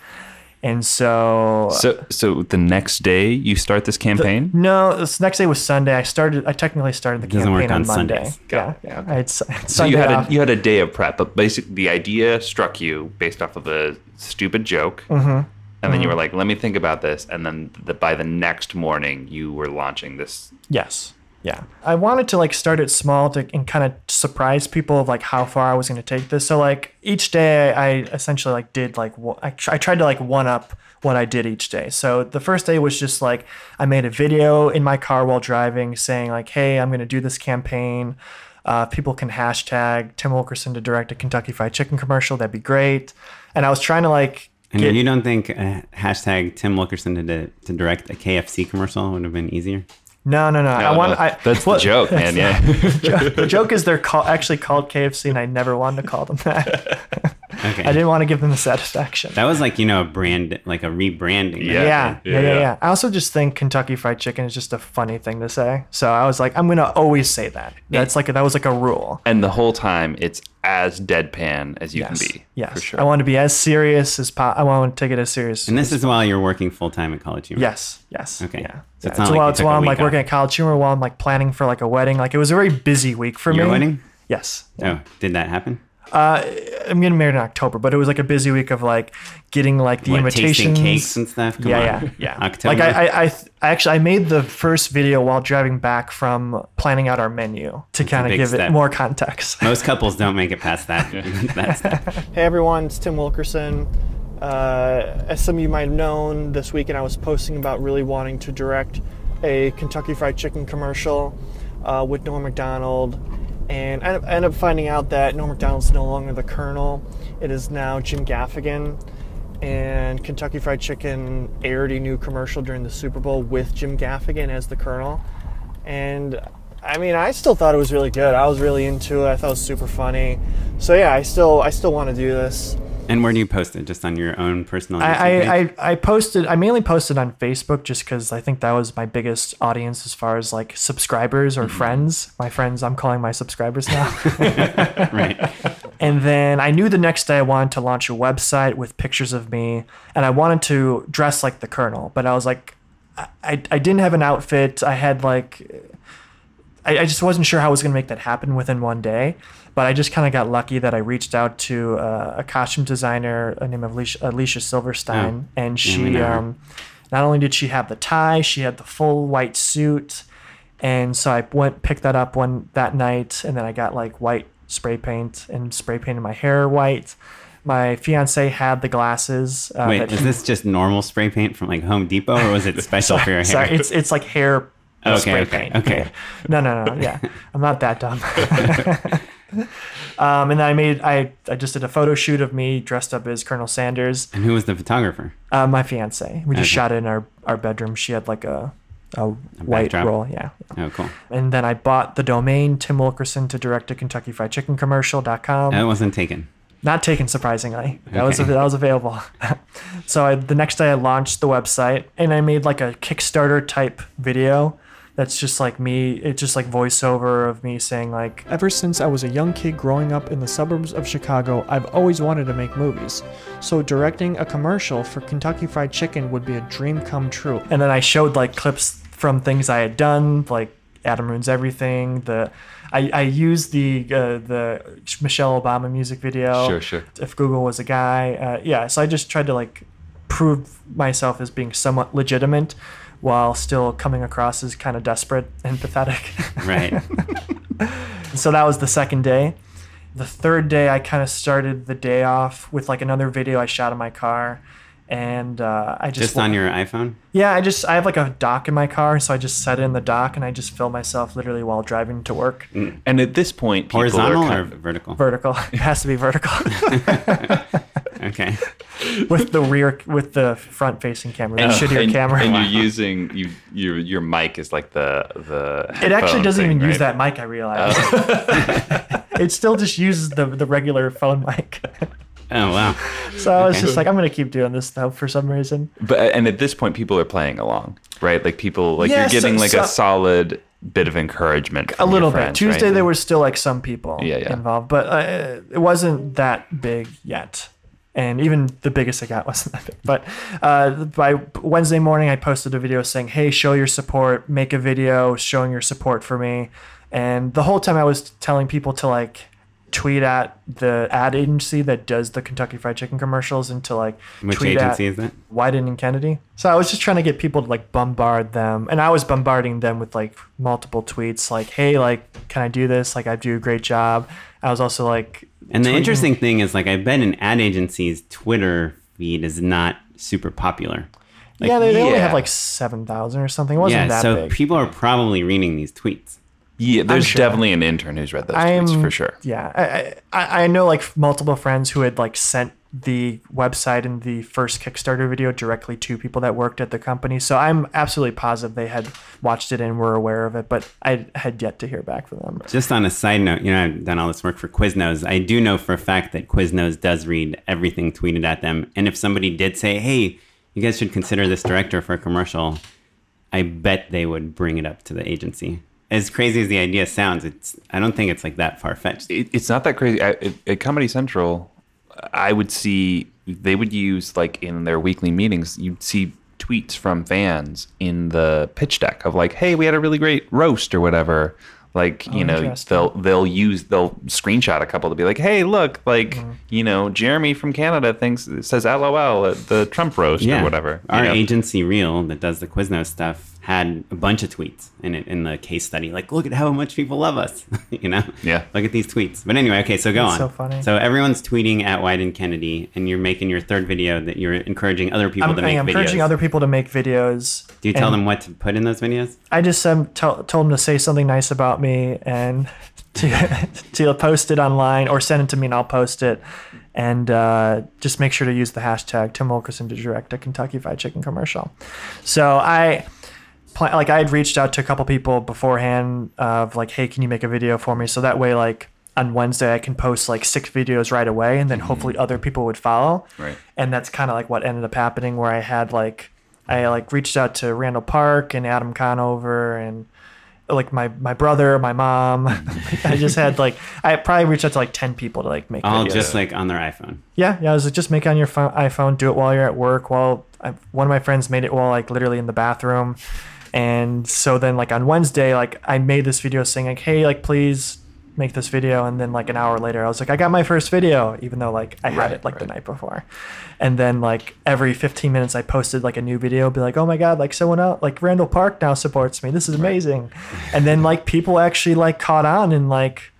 And so, So, so the next day you start this campaign. no, this next day was Sunday. I started I technically started the campaign work on, on Monday. Sundays. Yeah. Yeah, I had, S- I so Sunday you had off. a you had a day of prep, but basically the idea struck you based off of a stupid joke, mm-hmm. and then you were like, "Let me think about this," and then the, by the next morning you were launching this. Yes. Yeah. I wanted to like start it small to and kind of surprise people of like how far I was going to take this. So like each day I essentially like did like I, tr- I tried to like one up what I did each day. So the first day was just like I made a video in my car while driving saying like, "Hey, I'm going to do this campaign. Uh, people can hashtag Tim Wilkerson to direct a Kentucky Fried Chicken commercial. That'd be great." And I was trying to like And get you don't think uh, hashtag Tim Wilkerson to, to direct a KFC commercial would have been easier? No, no, no. no I want. no, I, that's well, the joke, man. Yeah. the joke is they're call, actually called KFC, and I never wanted to call them that. Okay. I didn't want to give them the satisfaction. That was like you know a brand, like a rebranding. Yeah. yeah, yeah, yeah, yeah. yeah, I also just think Kentucky Fried Chicken is just a funny thing to say. So I was like, I'm gonna always say that. That's like that was like a rule. and the whole time it's as deadpan as you Yes, can be. yes. for sure. I want to be as serious as po- I want to take it as serious. And this is while you're working full time at College Humor. Yes, yes. Okay. Yeah. So yeah. it's not So like while, it's took while I'm week like working at College Humor, while I'm like planning for like a wedding. Like it was a very busy week for Your me. wedding? Yes. Oh, did that happen? I'm getting married in October, but it was like a busy week of like getting like the What, tasting invitations. cakes and stuff? Come yeah, on. yeah, yeah. October. Like I, I, I, I actually I made the first video while driving back from planning out our menu to kind of give step. it more context. Most couples don't make it past that. that step. Hey everyone, it's Tim Wilkerson. Uh, as some of you might have known, this weekend I was posting about really wanting to direct a Kentucky Fried Chicken commercial uh, with Norm Macdonald and I end up finding out that Norm Macdonald's no longer the Colonel. It is now Jim Gaffigan. And Kentucky Fried Chicken aired a new commercial during the Super Bowl with Jim Gaffigan as the Colonel. And I mean, I still thought it was really good. I was really into it. I thought it was super funny. So yeah, I still I still want to do this. And where do you post it? Just on your own personal I. I, I, I posted I mainly posted on Facebook just because I think that was my biggest audience as far as like subscribers or mm-hmm. friends. My friends I'm calling my subscribers now. right. and then I knew the next day I wanted to launch a website with pictures of me and I wanted to dress like the Colonel, but I was like I, I, didn't have an outfit. I had like I, I just wasn't sure how I was going to make that happen within one day. But I just kind of got lucky that I reached out to uh, a costume designer uh, named Alicia, Alicia Silverstein, Oh. and she her. um, not only did she have the tie, she had the full white suit, and so I went picked that up one that night, and then I got like white spray paint and spray painted my hair white. My fiance had the glasses. Uh, Wait, is this just normal spray paint from like Home Depot or was it special for your hair? Sorry, it's it's like hair Okay, spray okay, paint. okay. Yeah. No, no, no. Yeah, I'm not that dumb. um, and then I made I I just did a photo shoot of me dressed up as Colonel Sanders. and who was the photographer? Uh, my fiance. We just Okay. shot it in our our bedroom. She had like a a, white backdrop? roll. Yeah. Oh, cool. And then I bought the domain Tim Wilkerson to direct a Kentucky Fried Chicken commercial.com. That wasn't taken. Not taken surprisingly. That was that was available. so I, the next day I launched the website and I made like a Kickstarter type video. That's just like me. It's just like voiceover of me saying like. Ever since I was a young kid growing up in the suburbs of Chicago, I've always wanted to make movies. So directing a commercial for Kentucky Fried Chicken would be a dream come true. And then I showed like clips from things I had done, like Adam Ruins Everything. The I, I used the uh, the Michelle Obama music video. Sure, sure. If Google was a guy, uh, yeah. So I just tried to like prove myself as being somewhat legitimate, while still coming across as kind of desperate and pathetic. Right. so that was the second day. The third day, I kind of started the day off with like another video I shot in my car, and uh, I just just on your iPhone? yeah, I just I have like a dock in my car, so I just set it in the dock and I just film myself literally while driving to work. And at this point, people Horizontal are or of, vertical? Vertical. It has to be vertical okay. with the rear with the front facing camera, the shittier and, camera. and you're using you your your mic is like the the. it actually doesn't thing, even use that mic. I realize it still just uses the the regular phone mic. Oh, wow. so I was Okay. just like, I'm gonna keep doing this though for some reason. But and at this point, people are playing along, right? Like people like Yeah, you're getting so- like so- a solid bit of encouragement. a from your little friends, bit. Tuesday right? there were still like some people Yeah, yeah. involved, but uh, it wasn't that big yet. And even the biggest I got wasn't that big. But uh, by Wednesday morning, I posted a video saying, "Hey, show your support. Make a video showing your support for me." And the whole time I was telling people to like tweet at the ad agency that does the Kentucky Fried Chicken commercials and to like Which tweet agency at is that? Wieden and Kennedy. So I was just trying to get people to like bombard them, and I was bombarding them with like multiple tweets, like, "Hey, like, can I do this? Like, I do a great job." I was also like, And the interesting thing is, like, I bet an ad agency's Twitter feed is not super popular. Like, yeah, they, they only have like seven thousand or something. It wasn't yeah, that so big. people are probably reading these tweets. Yeah, there's sure. definitely an intern who's read those I'm tweets for sure. Yeah, I, I I know like multiple friends who had like sent the website and the first Kickstarter video directly to people that worked at the company. So I'm absolutely positive they had watched it and were aware of it, but I had yet to hear back from them. Just on a side note, you know, I've done all this work for Quiznos. I do know for a fact that Quiznos does read everything tweeted at them. And if somebody did say, hey, you guys should consider this director for a commercial, I bet they would bring it up to the agency. As crazy as the idea sounds, it's I don't think it's like that far fetched. It, it's not that crazy. I, at, at Comedy Central, I would see they would use like in their weekly meetings, you'd see tweets from fans in the pitch deck of like, "Hey, we had a really great roast" or whatever. Like you oh, know, they'll they'll use they'll screenshot a couple to be like, "Hey, look, like mm-hmm. you know, Jeremy from Canada thinks says LOL at the Trump roast or whatever." you Our know? agency Real that does the Quiznos stuff had a bunch of tweets in it in the case study. Like, look at how much people love us. you know? Yeah. Look at these tweets. But anyway, okay, so go That's on. so funny. So everyone's tweeting at Wieden Kennedy, and you're making your third video that you're encouraging other people I'm, to make videos. I'm videos. encouraging other people to make videos. Do you tell them what to put in those videos? I just um, tell, told them to say something nice about me and to, to post it online or send it to me and I'll post it. And uh, just make sure to use the hashtag Tim Wilkerson to direct a Kentucky Fried Chicken commercial. So I, pla- like, I had reached out to a couple people beforehand of like, hey, can you make a video for me? So that way, like, on Wednesday, I can post like six videos right away, and then mm-hmm. hopefully other people would follow. Right. And that's kind of like what ended up happening, where I had like, I like reached out to Randall Park and Adam Conover and like my my brother, my mom. Mm-hmm. I just had like I probably reached out to like ten people to like make All videos. just like on their iPhone. Yeah, yeah. I was like, just make it on your phone, iPhone. Do it while you're at work. While I, one of my friends made it while like literally in the bathroom, and so then like on Wednesday, like I made this video saying like, hey, like please make this video, and then like an hour later, I was like, I got my first video, even though like I had Right, it like the night before, and then like every 15 minutes, I posted like a new video, be like, oh my god, like someone else, like Randall Park now supports me. This is amazing, and then like people actually like caught on and like.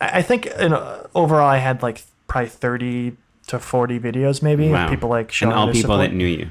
I I think in, uh, overall I had like probably 30 to 40 videos maybe Wow. people like showing and all people support. that knew you.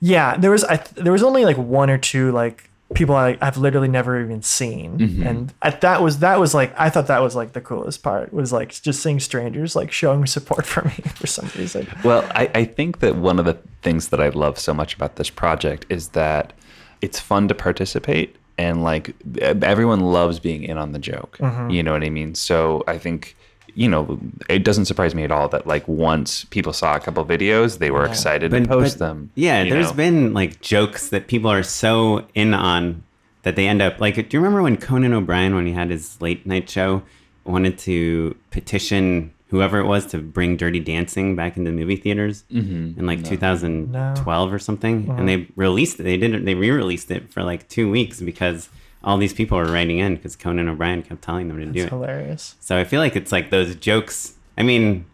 yeah there was I th- there was only like one or two like people I, I've literally never even seen Mm-hmm. and I, that was that was like I thought that was like the coolest part was like just seeing strangers like showing support for me for some reason Well, I, I think that one of the things that I love so much about this project is that it's fun to participate and like everyone loves being in on the joke. You know what I mean? So I think you know it doesn't surprise me at all that like once people saw a couple videos, they were excited to post them. Yeah, you there's know? been like jokes that people are so in on that they end up like. Do you remember when Conan O'Brien, when he had his late night show, wanted to petition whoever it was to bring Dirty Dancing back into movie theaters Mm-hmm. in like 2012 or something, Uh-huh. and they released it. They did it. They re-released it for like two weeks because all these people were writing in because Conan O'Brien kept telling them to do it's it. hilarious So I feel like it's like those jokes. I mean,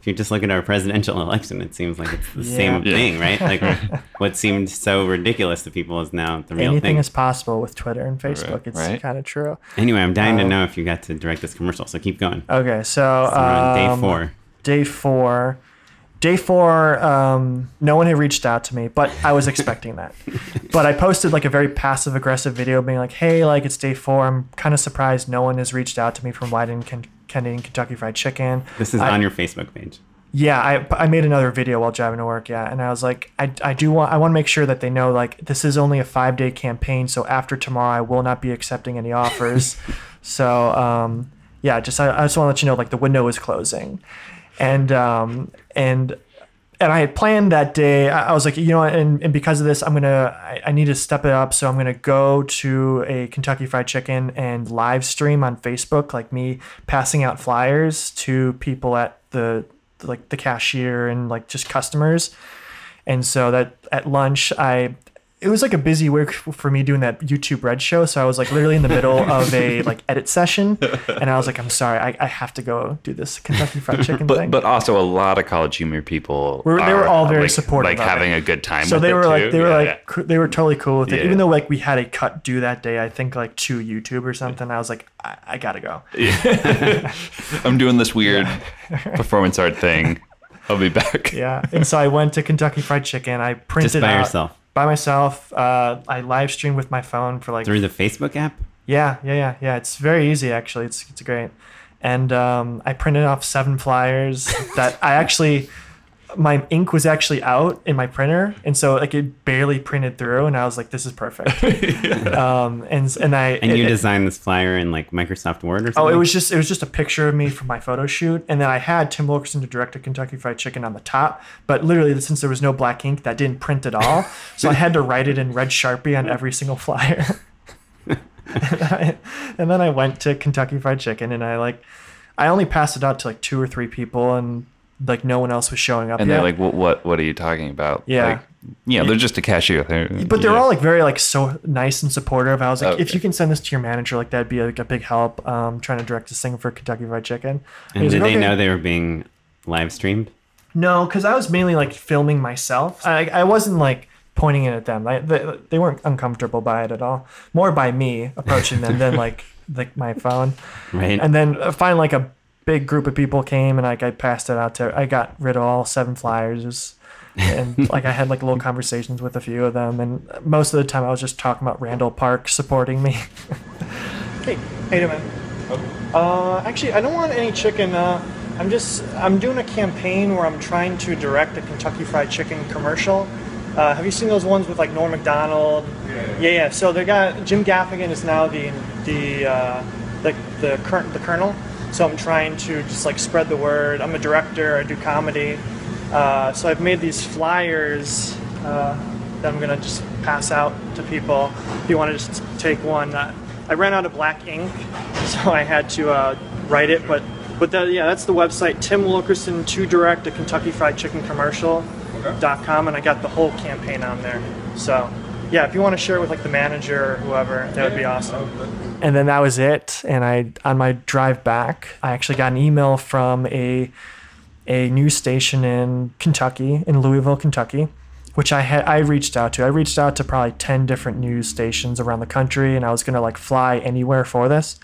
if you just look at our presidential election, it seems like it's the same Yeah. thing, right? Like what seemed so ridiculous to people is now the real thing. anything thing. is possible with Twitter and Facebook it's right. kind of true anyway, I'm dying to Um, know if you got to direct this commercial. So keep going. okay so, So we're on day um, four. day four day four um, no one had reached out to me but i was expecting that but i posted like a very passive aggressive video being like hey like it's day four i'm kind of surprised no one has reached out to me from Wieden Ken- Kennedy and Kentucky Fried Chicken. This is I- on your Facebook page. Yeah, I, I made another video while driving to work. Yeah, and I was like, I, I do want I want to make sure that they know like this is only a five day campaign. So after tomorrow, I will not be accepting any offers. so um, yeah, just I, I just want to let you know like the window is closing, and um, and and I had planned that day. I I was like, you know, and, and because of this, I'm gonna, I, I need to step it up. So I'm gonna go to a Kentucky Fried Chicken and live stream on Facebook, like me passing out flyers to people at the, like the cashier and like just customers. And so that at lunch, I, it was like a busy week for me doing that YouTube Red show. So I was like literally in the middle of a like edit session, and I was like, I'm sorry, I, I have to go do this Kentucky Fried Chicken But thing. but also a lot of college humor people We're- they were all uh, very like, supportive like having it. a good time. so with they it were too. like they were Yeah, like yeah. they were totally cool with it Yeah. even though like we had a cut due that day i think like to youtube or something i was like i, I gotta go I'm doing this weird performance art thing. I'll be back. yeah and so i went to kentucky fried chicken i printed Just by out yourself by myself. Uh, i live stream with my phone for like through the Facebook app. yeah yeah yeah yeah. It's very easy actually. It's, it's great. And um, i printed off seven flyers that i actually my ink was actually out in my printer and so like it barely printed through and i was like this is perfect um, and and i And you it- designed this flyer in like Microsoft Word or something. Oh, it was just it was just a picture of me from my photo shoot, and then I had Tim Wilkerson to direct a Kentucky Fried Chicken on the top. But literally, since there was no black ink, that didn't print at all, so I had to write it in red sharpie on every single flyer. and, I, and then I went to Kentucky Fried Chicken, and I like, I only passed it out to like two or three people, and like no one else was showing up. And yet. they're like, what, what, what are you talking about? Yeah. Like, yeah, they're just a cashier. They're, but they're yeah. all like very like so nice and supportive. I was like, if you can send this to your manager, like that'd be like a big help. Um, trying to direct this thing for Kentucky Fried Chicken. and he was did like, they "Okay." know they were being live streamed? No, because I was mainly like filming myself. I, I wasn't like pointing it at them. They, they, they weren't uncomfortable by it at all. More by me approaching them than like like my phone. Right. And then uh, finally, like a big group of people came, and like I passed it out to. I got rid of all seven flyers. And like I had like little conversations with a few of them, and most of the time I was just talking about Randall Park supporting me. hey, how you doing? Uh, actually, I don't want any chicken. Uh, I'm just I'm doing a campaign where I'm trying to direct a Kentucky Fried Chicken commercial. Uh, have you seen those ones with like Norm Macdonald? Yeah, yeah. So they got Jim Gaffigan is now the the uh, the the current the colonel. So I'm trying to just like spread the word. I'm a director. I do comedy. Uh, so I've made these flyers uh, that I'm gonna just pass out to people. If you want to just take one, uh, I ran out of black ink, so I had to uh, write it. But but that, yeah, that's the website. Tim Wilkerson to direct a Kentucky Fried Chicken commercial. Dot com, and I got the whole campaign on there. So yeah, if you want to share it with like the manager or whoever, that would be awesome. And then that was it. And I on my drive back, I actually got an email from a a news station in Kentucky, in Louisville, Kentucky, which I had I reached out to. I reached out to probably ten different news stations around the country, and I was gonna like fly anywhere for this.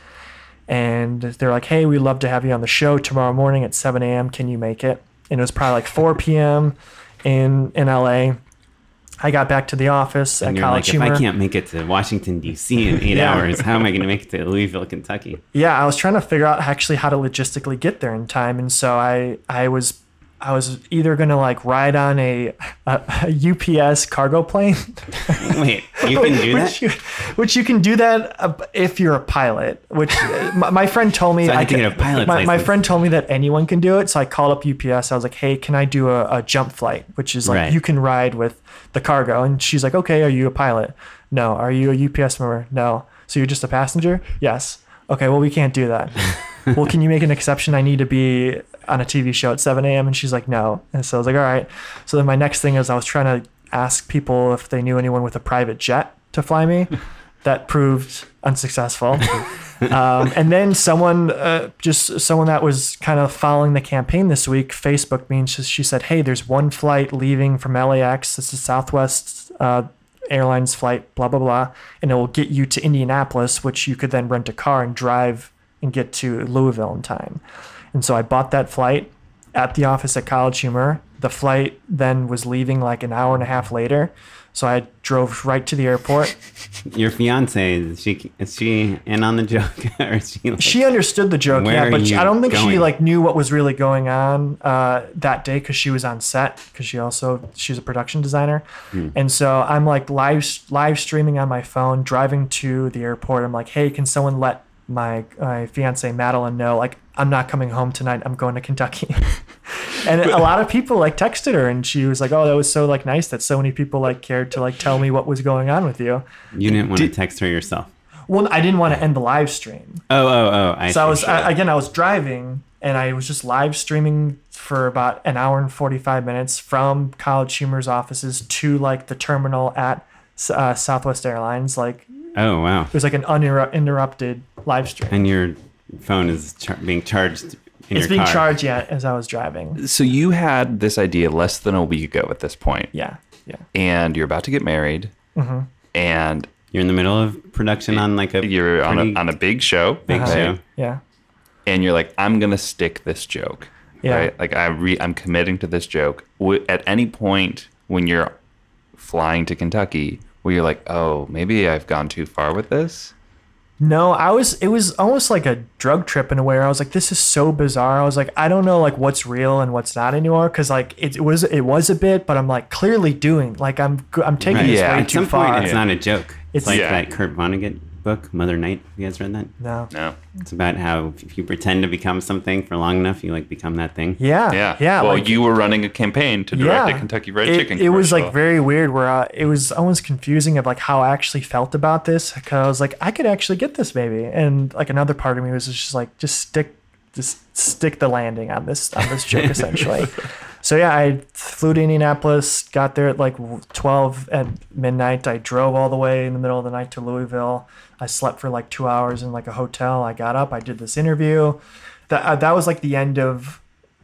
And they're like, "Hey, we'd love to have you on the show tomorrow morning at 7 a.m. Can you make it?" And it was probably like 4 p.m. in in LA. I got back to the office at and you're like, College if I can't make it to Washington D.C. in eight Yeah. hours, how am I going to make it to Louisville, Kentucky? yeah i was trying to figure out actually how to logistically get there in time and so i i was i was either gonna like ride on a, a, a ups cargo plane. Wait, you can do which that? you, which you can do that uh, if you're a pilot which uh, my, my friend told me So I had to can- get a pilot's my, my friend told me that anyone can do it so i called up ups i was like hey can i do a, a jump flight? Which is like Right. you can ride with the cargo. And she's like okay are you a pilot? No. Are you a ups member? No. So you're just a passenger? Yes. Okay well we can't do that well can you make an exception? I need to be on a tv show at 7 a.m and she's like no. And so i was like all right. So then my next thing is i was trying to ask people if they knew anyone with a private jet to fly me. That proved unsuccessful. Um, and then someone uh, just someone that was kind of following the campaign this week facebook me and she, she said hey there's one flight leaving from lax this is southwest uh, airlines flight blah blah blah. And it will get you to indianapolis which you could then rent a car and drive and get to louisville in time and so i bought that flight at the office at college humor the flight then was leaving like an hour and a half later so i drove right to the airport Your fiance is she is she in on the joke or is she? Like, she understood the joke, yeah, but she, I don't think she like knew what was really going on uh, that day because she was on set because she also she's a production designer, Hmm. and so I'm like live live streaming on my phone, driving to the airport. I'm like, hey, can someone let my my fiance Madeline know like I'm not coming home tonight. I'm going to Kentucky. and a lot of people like texted her and she was like, "Oh, that was so like nice that so many people like cared to like tell me what was going on with you." you didn't want to text her yourself. Well, I didn't want to end the live stream. Oh, oh, oh! I So I was I, again. I was driving, and I was just live streaming for about an hour and forty five minutes from College Humor's offices to like the terminal at uh, Southwest Airlines. Like oh, wow! it was like an uninterrupted live stream. And your phone is char- being charged in It's your being car. charged yet as I was driving. So you had this idea less than a week ago at this point, Yeah, yeah. and you're about to get married, Mm-hmm. and You're in the middle of production on like a you're on a on a big show, big right? show. Yeah. and you're like, I'm gonna stick this joke, Yeah. right? Like I re- I'm committing to this joke. At any point when you're flying to Kentucky, where you're like, oh, maybe I've gone too far with this. No, I was. It was almost like a drug trip in a way. Where I was like, "This is so bizarre." I was like, "I don't know like what's real and what's not anymore." Because like it, it was, it was a bit, but I'm like clearly doing like I'm, I'm taking Right. this Yeah. way At too some far. point, it's not a joke. It's, It's- like Yeah. that Kurt Vonnegut book, Mother Night. Have you guys read that? no. No. It's about how if you pretend to become something for long enough, you like become that thing. Yeah. Yeah. Yeah. Well, like- you were running a campaign to direct a Kentucky Fried it, Chicken. It was like very weird where uh, it was almost confusing of like how I actually felt about this because I was like I could actually get this maybe and like another part of me was just like just stick just stick the landing on this on this joke essentially. So yeah, I flew to Indianapolis, got there at like 12 at midnight. I drove all the way in the middle of the night to Louisville. I slept for like 2 hours in like a hotel. I got up, I did this interview. That uh, that was like the end of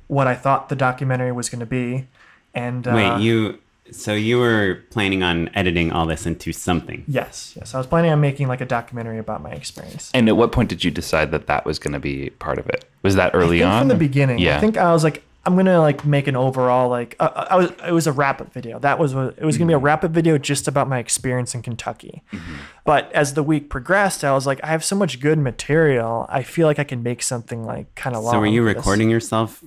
what I thought the documentary was going to be. And uh, Wait, you So you were planning on editing all this into something. Yes, yes. I was planning on making like a documentary about my experience. And at what point did you decide that that was going to be part of it? Was that early I think on? from the beginning. Yeah. I think I was like, I'm gonna like make an overall like uh, I was it was a wrap up video. That was what it was gonna be a Mm-hmm. wrap up video just about my experience in Kentucky. But as the week progressed, I was like, I have so much good material. I feel like I can make something like kind of long. So were you recording yourself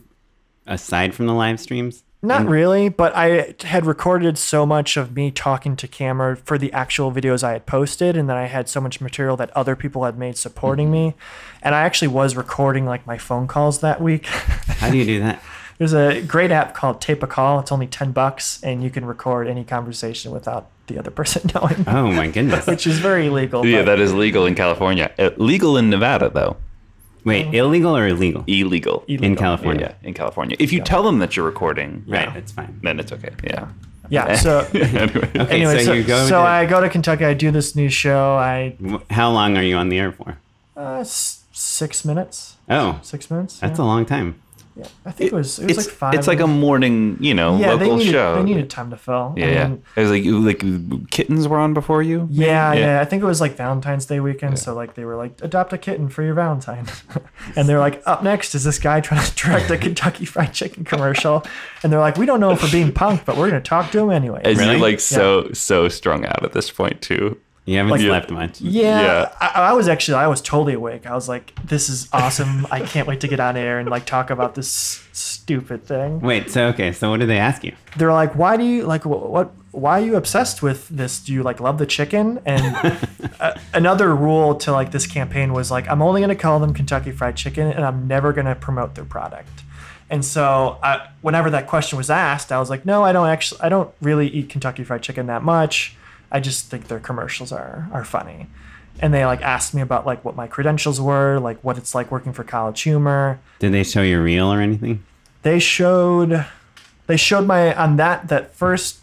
aside from the live streams? Not really, but I had recorded so much of me talking to camera for the actual videos I had posted, and then I had so much material that other people had made supporting me. And I actually was recording like my phone calls that week. How do you do that? There's a great app called Tape a Call. It's only 10 bucks, and you can record any conversation without the other person knowing, Oh my goodness. which is very illegal. yeah, but- that is legal in California. Uh, legal in Nevada, though. Wait, illegal or illegal? Illegal. In. California. Yeah, in California. If you tell them that you're recording, Right, it's fine. then it's okay. Yeah. Yeah, so anyway. Okay, anyway, so, so, you go so to- I go to Kentucky. I do this new show. I how long are you on the air for? uh, s- six minutes. Oh, Six minutes. that's yeah. a long time. Yeah, I think it was. It was it's like five. it's like a morning, you know, yeah. local they needed, show. They needed time to fill. yeah, I yeah. It was like like kittens were on before you. Yeah, Yeah. yeah, I think it was like Valentine's Day weekend. So like they were like, adopt a kitten for your Valentine, and they're like, up next is this guy trying to direct a Kentucky Fried Chicken commercial, and they're like, we don't know if we're being punked, but we're gonna talk to him anyway. And Really? you're like so so strung out at this point too. You haven't Like- slept much. Yeah, Yeah. I, I was actually I was totally awake. I was like, this is awesome. I can't wait to get on air and like talk about this stupid thing. Wait, so okay, so what did they ask you? They're like, why do you like wh- what? Why are you obsessed with this? Do you like love the chicken? And uh, another rule to like this campaign was like, I'm only gonna call them Kentucky Fried Chicken, and I'm never gonna promote their product. And so, I, whenever that question was asked, I was like, no, I don't actually, I don't really eat Kentucky Fried Chicken that much. I just think their commercials are are funny. And they like asked me about like what my credentials were, like what it's like working for College Humor. Did they show your reel or anything? They showed, they showed my on that that first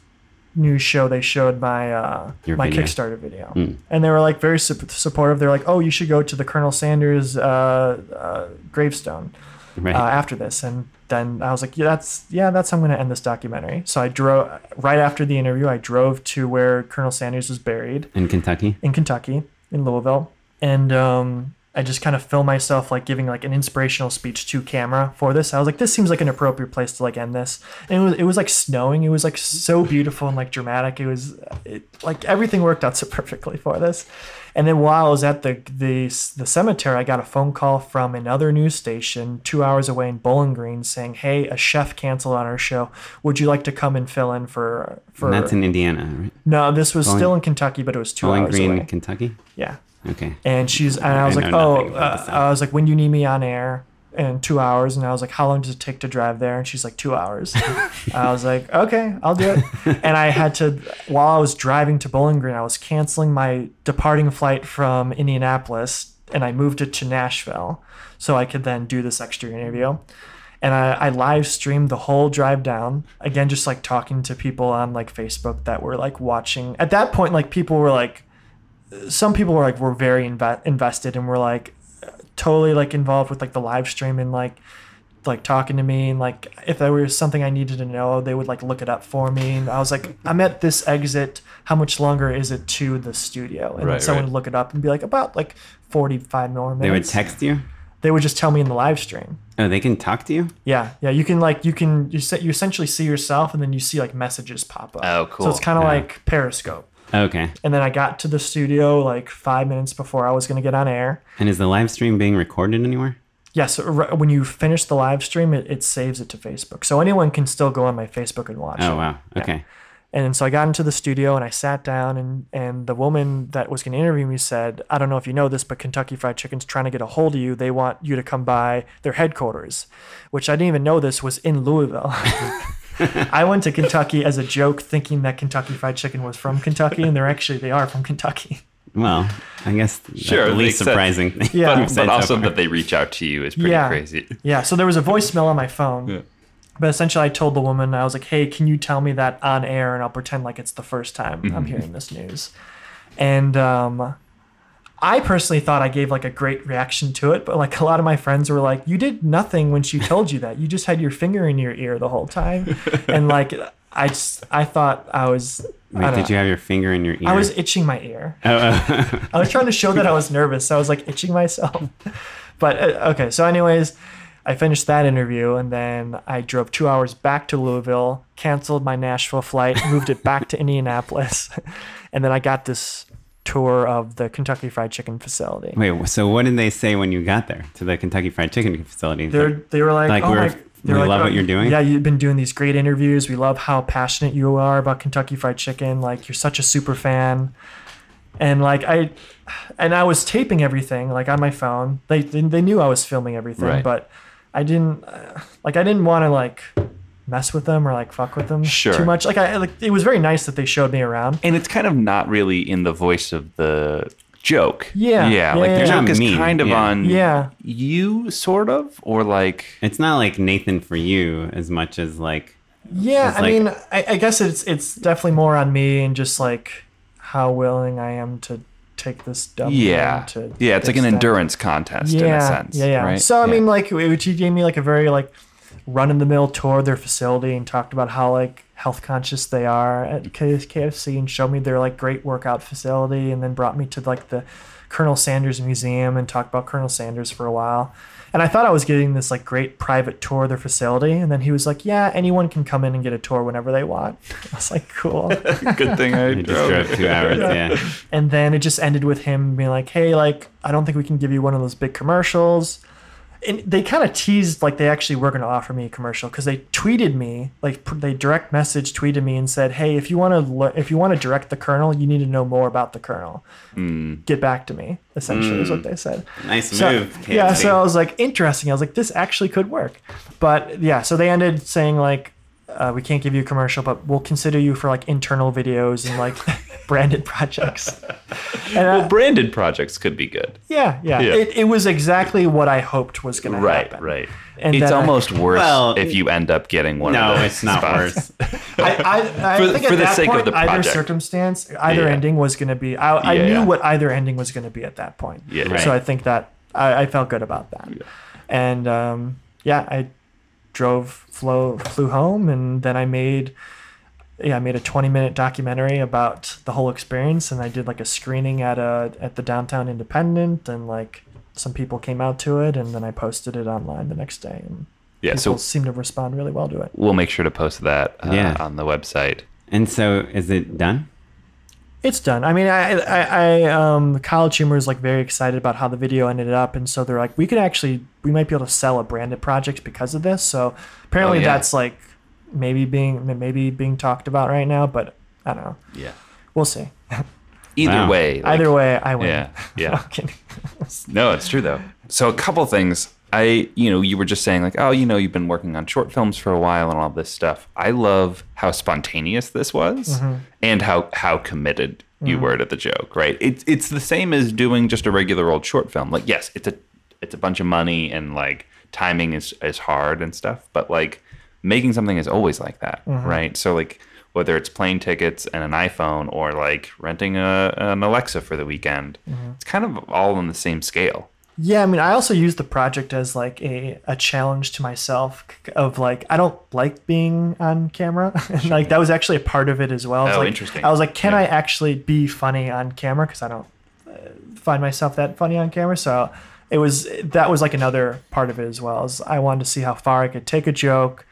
news show. They showed my uh, Your my video. Kickstarter video, and they were like very sup- supportive. They're like, oh, you should go to the Colonel Sanders uh, uh, gravestone Right. uh, after this and then i was like yeah that's yeah that's how i'm going to end this documentary so i drove right after the interview i drove to where colonel sanders was buried In Kentucky? in kentucky in louisville and um, i just kind of filmed myself like giving like an inspirational speech to camera for this i was like this seems like an appropriate place to like end this and it was, it was like snowing it was like so beautiful and like dramatic it was it, like everything worked out so perfectly for this and then while I was at the, the the cemetery, I got a phone call from another news station two hours away in Bowling Green saying, "Hey, a chef canceled on our show. Would you like to come and fill in for for?" And that's in Indiana, right? no, this was Bowling- still in Kentucky, but it was two Bowling hours Green, away. Kentucky? Yeah, Okay. and she's and I was I like, "Oh," nothing about the uh, I was like, "When do you need me on air?" In two hours, and I was like, "How long does it take to drive there?" And she's like, two hours." I was like, "Okay, I'll do it." And I had to, while I was driving to Bowling Green, I was canceling my departing flight from Indianapolis, and I moved it to Nashville, so I could then do this extra interview. And I, I live streamed the whole drive down. Again, just like talking to people on like Facebook that were like watching. At that point, like people were like, some people were like were very inve- invested and were like totally like involved with like the live stream and like like talking to me and like if there was something I needed to know, they would like look it up for me. And I was like, I'm at this exit. How much longer is it to the studio? And then someone right. would look it up and be like, about like 45 more minutes. They would text you? They would just tell me in the live stream. Oh, they can talk to you? Yeah, yeah. You can like you can you se- you essentially see yourself and then you see like messages pop up. Oh, cool. So it's kind of Yeah. like Periscope. Okay. And then I got to the studio like five minutes before I was gonna get on air. And is the live stream being recorded anywhere? Yeah, so when you finish the live stream, it, it saves it to Facebook. So anyone can still go on my Facebook and watch it. Oh, wow. Yeah. Okay. And so I got into the studio and I sat down and, and the woman that was going to interview me said, I don't know if you know this, but Kentucky Fried Chicken's trying to get a hold of you. They want you to come by their headquarters, which I didn't even know this was in Louisville. I went to Kentucky as a joke thinking that Kentucky Fried Chicken was from Kentucky and they're actually, they are from Kentucky. Well, I guess that's Sure, the least surprising thing. Yeah. but, but also far. that they reach out to you is pretty Yeah. crazy. Yeah, so there was a voicemail on my phone. Yeah. But essentially, I told the woman, I was like, hey, can you tell me that on air? And I'll pretend like it's the first time Mm-hmm. I'm hearing this news. And um, I personally thought I gave like a great reaction to it. But like a lot of my friends were like, you did nothing when she told you that. You just had your finger in your ear the whole time. and like, I just I thought I was. I Wait, don't did know. you have your finger in your ear? I was itching my ear. Oh, oh. I was trying to show that I was nervous. So I was like itching myself. But uh, okay, so anyways, I finished that interview and then I drove two hours back to Louisville, canceled my Nashville flight, moved it back to Indianapolis, and then I got this tour of the Kentucky Fried Chicken facility. Wait, so what did they say when you got there to the Kentucky Fried Chicken facility? They're, they were like, Like, oh we're- my, we like, love oh, what you're doing? Yeah, you've been doing these great interviews. We love how passionate you are about Kentucky Fried Chicken. Like, you're such a super fan. And like I, and I was taping everything like on my phone. They they, they knew I was filming everything, Right. but I didn't uh, like I didn't want to like mess with them or like fuck with them Sure. too much. Like I like it was very nice that they showed me around. and it's kind of not really in the voice of the joke. Yeah, yeah. yeah, like yeah, the yeah. joke is Mean, kind of yeah. on Yeah. you, sort of, or like It's not like Nathan for you as much as like Yeah, It's I like- mean, I, I guess it's it's definitely more on me and just like how willing I am to take this W. yeah, to yeah. It's like an extent- endurance contest yeah, in a sense. Yeah, yeah. Right? So I Yeah. mean, like, it, he gave me like a very like run in the mill tour their facility and talked about how like health conscious they are at KFC and showed me their like great workout facility and then brought me to like the Colonel Sanders Museum and talked about Colonel Sanders for a while. And I thought I was getting this like great private tour of their facility, and then he was like, "Yeah, anyone can come in and get a tour whenever they want." I was like, "Cool." good thing I I just drove. drove two hours. Yeah. and then it just ended with him being like, "Hey, like I don't think we can give you one of those big commercials." And they kind of teased like they actually were going to offer me a commercial because they tweeted me, like pr- they direct message tweeted me and said, "Hey, if you want to le- if you want to direct the Colonel, you need to know more about the Colonel. Hmm. Get back to me." Essentially, is what hmm. they said. Nice So, move. yeah, so I was like, interesting. I was like, this actually could work. But yeah, so they ended saying like, uh, we can't give you a commercial, but we'll consider you for like internal videos and like branded projects. And, uh, Well, branded projects could be good. yeah, yeah, Yeah. It, it was exactly what I hoped was going to happen. right. And it's then I- almost worse Well, if you end up getting one no, of those it's not spots. worse. I, I, I For think for at the that sake of point, the either circumstance, either Yeah. ending was going to be. I, I Yeah, knew yeah. what either ending was going to be at that point. Yeah. Right. So I think that I, I felt good about that. And um, yeah, I drove, flew, flew home, and then I made. Yeah, I made a 20 minute documentary about the whole experience, and I did like a screening at a at the downtown Independent, and like some people came out to it, and then I posted it online the next day, and Yeah, people so seemed to respond really well to it. we'll make sure to post that uh, Yeah. on the website. And so, is it done? It's done. I mean, I, I, I um, College Humor is like very excited about how the video ended up, and so they're like, we could actually, we might be able to sell a branded project because of this. So apparently, Oh, yeah. that's like maybe being maybe being talked about right now, but I don't know. Yeah. We'll see. Either Wow. way. like- Either way, I win. Yeah, yeah. No, it's true though. So a couple things. I, you know, you were just saying like, oh, you know, you've been working on short films for a while and all this stuff. I love how spontaneous this was mm-hmm. and how how committed you mm-hmm. were to the joke. Right? It's it's the same as doing just a regular old short film. Like, yes, it's a it's a bunch of money and like timing is is hard and stuff, but like making something is always like that, mm-hmm. right? So like whether it's plane tickets and an iPhone or like renting a, an Alexa for the weekend, it's kind of all on the same scale. Yeah, I mean, I also use the project as like a, a challenge to myself of like I don't like being on camera, and like that was actually a part of it as well. Oh, like, interesting. I was like, can Yeah. I actually be funny on camera? Because I don't uh, find myself that funny on camera. So it was that was like another part of it as well. Is I wanted to see how far I could take a joke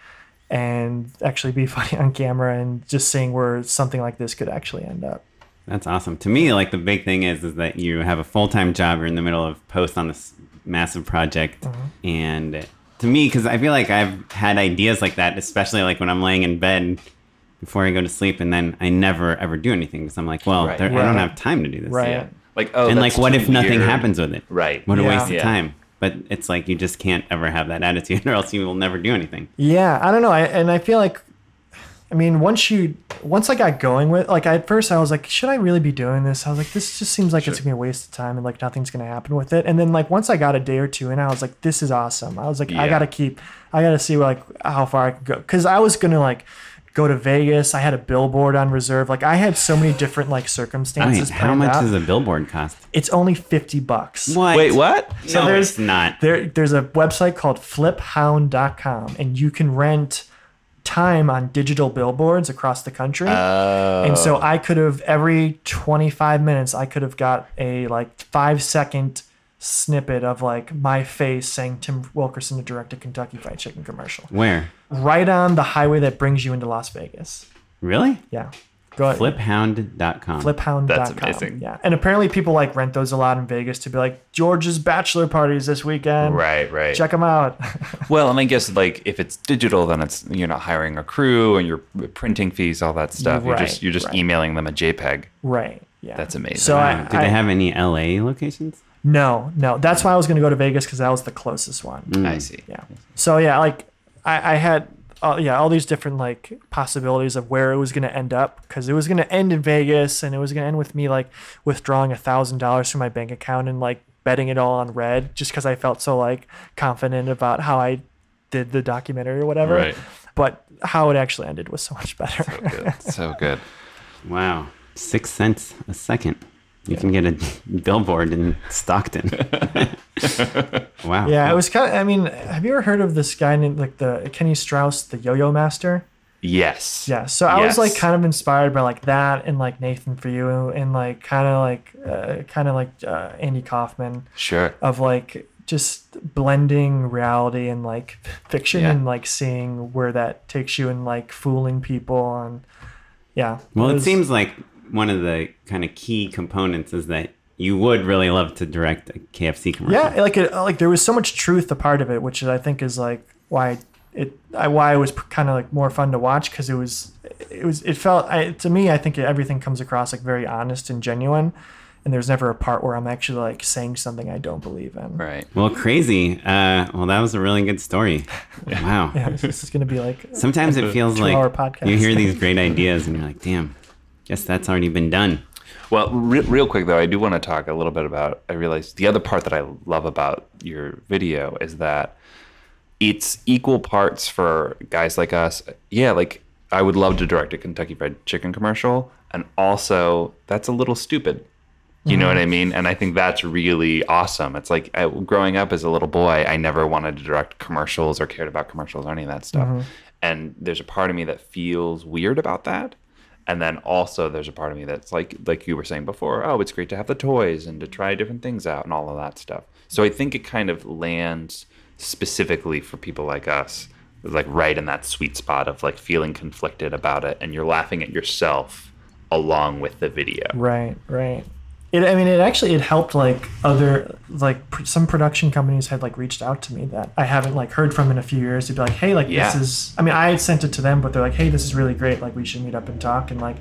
and actually be funny on camera, and just seeing where something like this could actually end up. That's awesome. To me, like the big thing is is that you have a full time job. You're in the middle of post on this massive project, mm-hmm. and to me, because I feel like I've had ideas like that, especially like when I'm laying in bed before I go to sleep, and then I never ever do anything because I'm like, well, Right. there, I don't have time to do this. Right. Yeah. Like oh, and that's like, what too if nothing happens with it? Right. What a Yeah. waste of time. But it's like you just can't ever have that attitude, or else you will never do anything. Yeah, I don't know. I, and I feel like, I mean, once you, once I got going with, like, at first I was like, should I really be doing this? I was like, this just seems like it's gonna be a waste of time and like nothing's gonna happen with it. And then like once I got a day or two in, I was like, this is awesome. I was like, I gotta keep, I gotta see like how far I can go because I was gonna like go to Vegas. I had a billboard on reserve. Like I had so many different like I mean, circumstances. how much out. does a billboard cost? It's only fifty bucks. What? Wait, what? So no, there's it's not. There, there's a website called fliphound.com, and you can rent time on digital billboards across the country. Oh. And so oh. I could have every 25 minutes I could have got a like 5 second snippet of like my face saying Tim Wilkerson to direct a Kentucky Fried Chicken commercial. Where? Right on the highway that brings you into Las Vegas. Really? Yeah. Go ahead. Fliphound.com. Fliphound.com. That's amazing. Yeah. And apparently people like rent those a lot in Vegas to be like George's bachelor parties this weekend. Right, right. Check them out. Well, and I guess like if it's digital, then it's you're not hiring a crew and you're printing fees, all that stuff. You're Right, just you're just right. emailing them a JPEG. right. Yeah. That's amazing. So Wow. I, Do I they have any LA locations? no, no. That's why I was going to go to Vegas because that was the closest one. Mm. I see. Yeah. So yeah, like I, I had uh, yeah all these different like possibilities of where it was going to end up because it was going to end in Vegas and it was going to end with me like withdrawing a thousand dollars from my bank account and like betting it all on red just because I felt so like confident about how I did the documentary or whatever. Right. But how it actually ended was so much better. So Good. so good. Wow. Six cents a second. You can get a billboard in Stockton. wow. yeah, it was kind of. I mean, have you ever heard of this guy named like the Kenny Strauss, the Yo-Yo Master? Yes. Yeah, so I was like kind of inspired by like that and like Nathan for you and like kind of like uh, kind of like uh, Andy Kaufman Sure. of like just blending reality and like fiction Yeah. and like seeing where that takes you and like fooling people and yeah. Well, it was- seems like one of the kind of key components is that you would really love to direct a KFC commercial. yeah, like it, like there was so much truth a part of it, which I think is like why it I, why it was kind of like more fun to watch because it was it was it felt I, to me I think everything comes across like very honest and genuine, and there's never a part where I'm actually like saying something I don't believe in. Right. Well, crazy. Uh, well, that was a really good story. Wow. Yeah, this is gonna be like Sometimes it feels like podcast. you hear these great ideas and you're like, damn, guess that's already been done. Well, re- real quick though, I do want to talk a little bit about. I realized the other part that I love about your video is that it's equal parts for guys like us. Yeah, like I would love to direct a Kentucky Fried Chicken commercial, and also that's a little stupid. You know what I mm-hmm. mean? And I think that's really awesome. It's like I, growing up as a little boy, I never wanted to direct commercials or cared about commercials or any of that stuff. Mm-hmm. And there's a part of me that feels weird about that. And then also there's a part of me that's like like you were saying before, oh, it's great to have the toys and to try different things out and all of that stuff. So I think it kind of lands specifically for people like us, like right in that sweet spot of like feeling conflicted about it and you're laughing at yourself along with the video. right, right. It, I mean, it actually it helped like other like pr- some production companies had like reached out to me that I haven't like heard from in a few years to be like, hey, like Yeah. this is. I mean, I had sent it to them, but they're like, hey, this is really great. Like we should meet up and talk and like.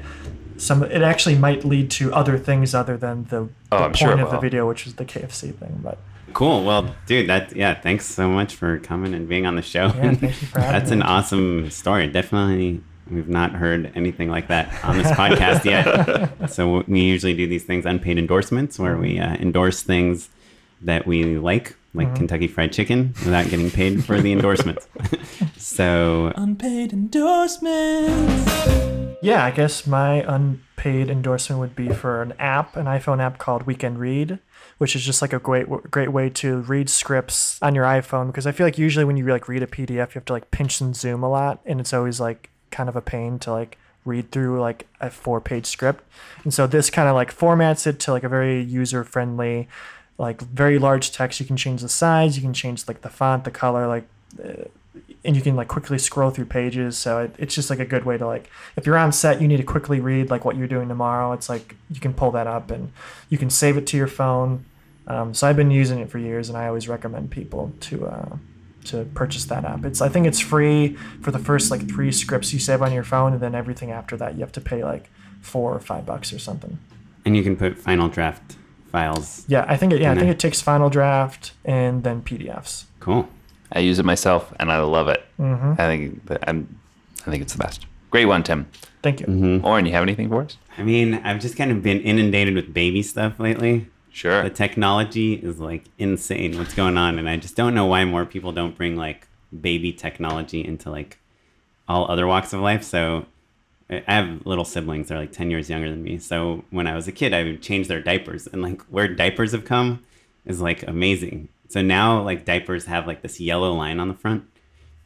Some it actually might lead to other things other than the, Oh, the sure point it of the video, which was the KFC thing. But Cool. Well, dude, that yeah, thanks so much for coming and being on the show. Yeah, thank you for having That's me. an awesome story. Definitely, we've not heard anything like that on this podcast yet. So we usually do these things unpaid endorsements where we uh, endorse things that we like, like Mm-hmm. Kentucky Fried Chicken, without getting paid for the endorsements. so Unpaid endorsements. Yeah, I guess my unpaid endorsement would be for an app, an iPhone app called Weekend Read, which is just like a great great way to read scripts on your iPhone because I feel like usually when you like read a PDF, you have to like pinch and zoom a lot, and it's always like kind of a pain to like read through like a four page script. And so this kind of like formats it to like a very user friendly, like very large text. You can change the size, you can change like the font, the color, like and you can like quickly scroll through pages so it, it's just like a good way to like if you're on set you need to quickly read like what you're doing tomorrow it's like you can pull that up and you can save it to your phone um, so i've been using it for years and i always recommend people to uh, to purchase that app it's i think it's free for the first like three scripts you save on your phone and then everything after that you have to pay like four or five bucks or something and you can put final draft files. yeah i think it yeah i think it takes final draft and then pdfs Cool. I use it myself and I love it. Mm-hmm. I think I'm I think it's the best. Great one, Tim. thank you Mm-hmm. Oren, you have anything for us? I mean, I've just kind of been inundated with baby stuff lately. Sure. the technology is like insane what's going on and i just don't know why more people don't bring like baby technology into like all other walks of life so i have little siblings they're like 10 years younger than me so when i was a kid i would change their diapers and like where diapers have come is like amazing so now like diapers have like this yellow line on the front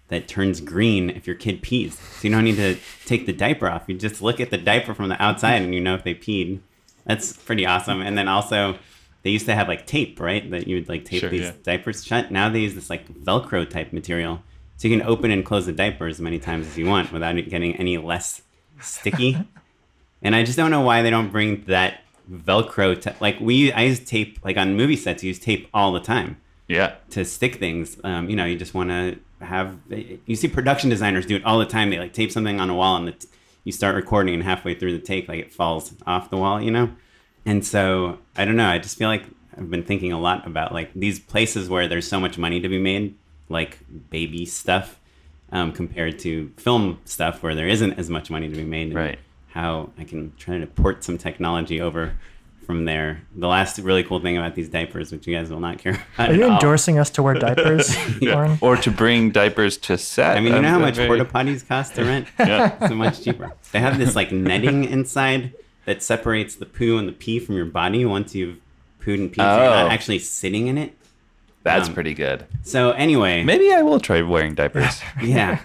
that turns green if your kid pees. So you don't need to take the diaper off. You just look at the diaper from the outside and you know if they peed. That's pretty awesome. And then also, they used to have like tape, right? That you would like tape Sure, these yeah. diapers shut. Now they use this like Velcro type material. So you can open and close the diaper as many times as you want without it getting any less sticky. and I just don't know why they don't bring that Velcro. To, like we, I use tape. Like on movie sets, you use tape all the time Yeah. to stick things. Um, you know, you just want to have. You see production designers do it all the time. They like tape something on a wall, and the t- you start recording, and halfway through the take, like it falls off the wall. You know, and so I don't know. I just feel like I've been thinking a lot about like these places where there's so much money to be made, like baby stuff, um, compared to film stuff where there isn't as much money to be made. and Right. How I can try to port some technology over. From there, the last really cool thing about these diapers, which you guys will not care about Are you at all, endorsing us to wear diapers, Oren? Or to bring diapers to set. I mean, you know how much very- porta potties cost to rent? Yeah. so much cheaper. They have this like netting inside that separates the poo and the pee from your body once you've pooed and peed. So you're Oh. not actually sitting in it. That's Um, pretty good. So anyway, Maybe I will try wearing diapers. yeah,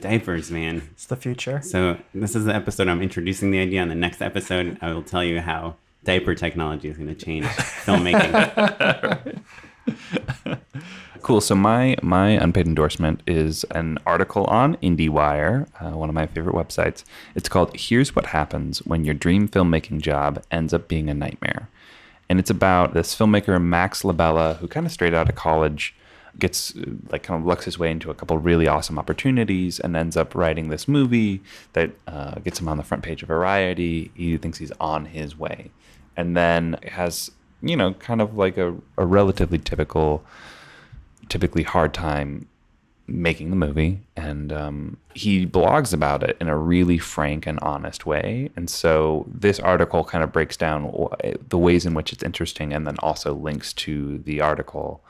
diapers, man. It's the future. So this is the episode I'm introducing the idea. On the next episode, I will tell you how diaper technology is going to change filmmaking. Cool. So my my unpaid endorsement is an article on IndieWire, uh, one of my favorite websites. It's called "Here's What Happens When Your Dream Filmmaking Job Ends Up Being a Nightmare," and it's about this filmmaker Max Labella, who kind of straight out of college gets uh, like kind of lucks his way into a couple really awesome opportunities and ends up writing this movie that uh, gets him on the front page of Variety. He thinks he's on his way, and then has you know kind of like a, a relatively typical typically hard time making the movie and um, he blogs about it in a really frank and honest way and so this article kind of breaks down the ways in which it's interesting and then also links to the article.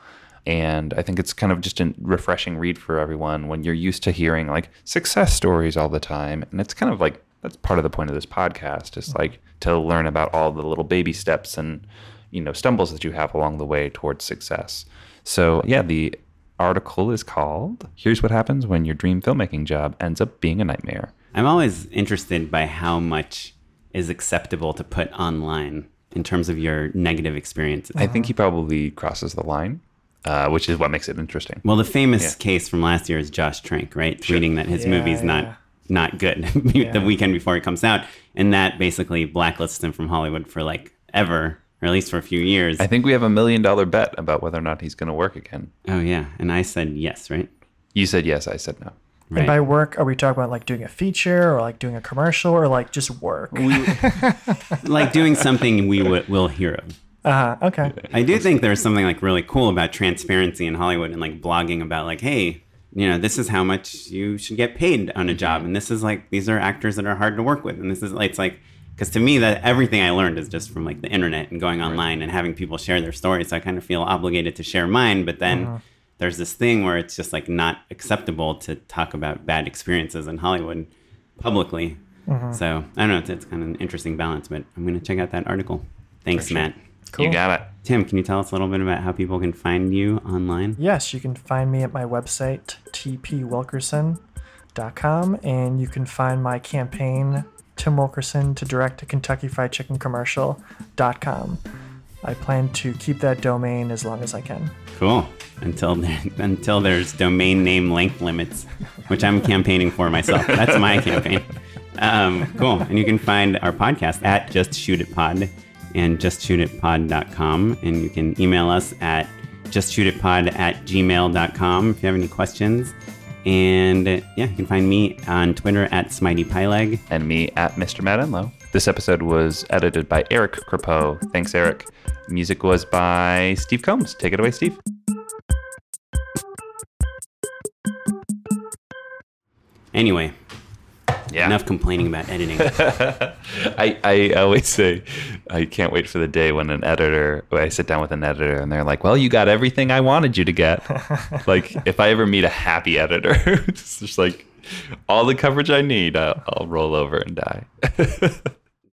And i think it's kind of just a refreshing read for everyone when you're used to hearing like success stories all the time and it's kind of like that's part of the point of this podcast is like to learn about all the little baby steps and you know stumbles that you have along the way towards success so, yeah, the article is called Here's What Happens When Your Dream Filmmaking Job Ends Up Being a Nightmare. I'm always interested by how much is acceptable to put online in terms of your negative experiences. I think he probably crosses the line, uh, which is what makes it interesting. Well, the famous Yeah. case from last year is Josh Trank, right? Tweeting that his Yeah, movie's yeah. not not good the weekend before it comes out, and that basically blacklists him from Hollywood for like ever, or at least for a few years. I think we have a million dollar bet about whether or not he's going to work again. oh yeah, and I said yes, right? You said yes, I said no. Right. And by work, are we talking about like doing a feature or like doing a commercial or like just work? like doing something we w- will hear of. Uh huh. Okay. I do think there's something like really cool about transparency in Hollywood and like blogging about like, hey, you know, this is how much you should get paid on a job, and this is like these are actors that are hard to work with, and this is like it's like because to me that everything I learned is just from like the internet and going online and having people share their stories. So I kind of feel obligated to share mine, but then. Uh-huh. There's this thing where it's just like not acceptable to talk about bad experiences in Hollywood publicly. Uh-huh. So I don't know. It's, it's kind of an interesting balance, but I'm going to check out that article. Thanks, Matt. Cool. You got it. Tim, can you tell us a little bit about how people can find you online? Yes, you can find me at my website, tpwilkerson.com, and you can find my campaign, Tim Wilkerson to direct a Kentucky Fried Chicken commercial.com. I plan to keep that domain as long as I can. Cool. Until until there's domain name length limits, which I'm campaigning for myself. That's my campaign. Um, cool. And you can find our podcast at Just Shoot It Pod and justshootitpod.com. And you can email us at justshootitpod at gmail.com if you have any questions. And uh, yeah, you can find me on Twitter at SmiteyPyleg. And me at Mr. Matt Enlow. This episode was edited by Eric Crepeau. Thanks, Eric. Music was by Steve Combs. Take it away, Steve. Anyway, Yeah. enough complaining about editing. I, I always say I can't wait for the day when an editor when I sit down with an editor and they're like, Well, you got everything I wanted you to get. like if I ever meet a happy editor, it's just like all the coverage I need, I'll, I'll roll over and die.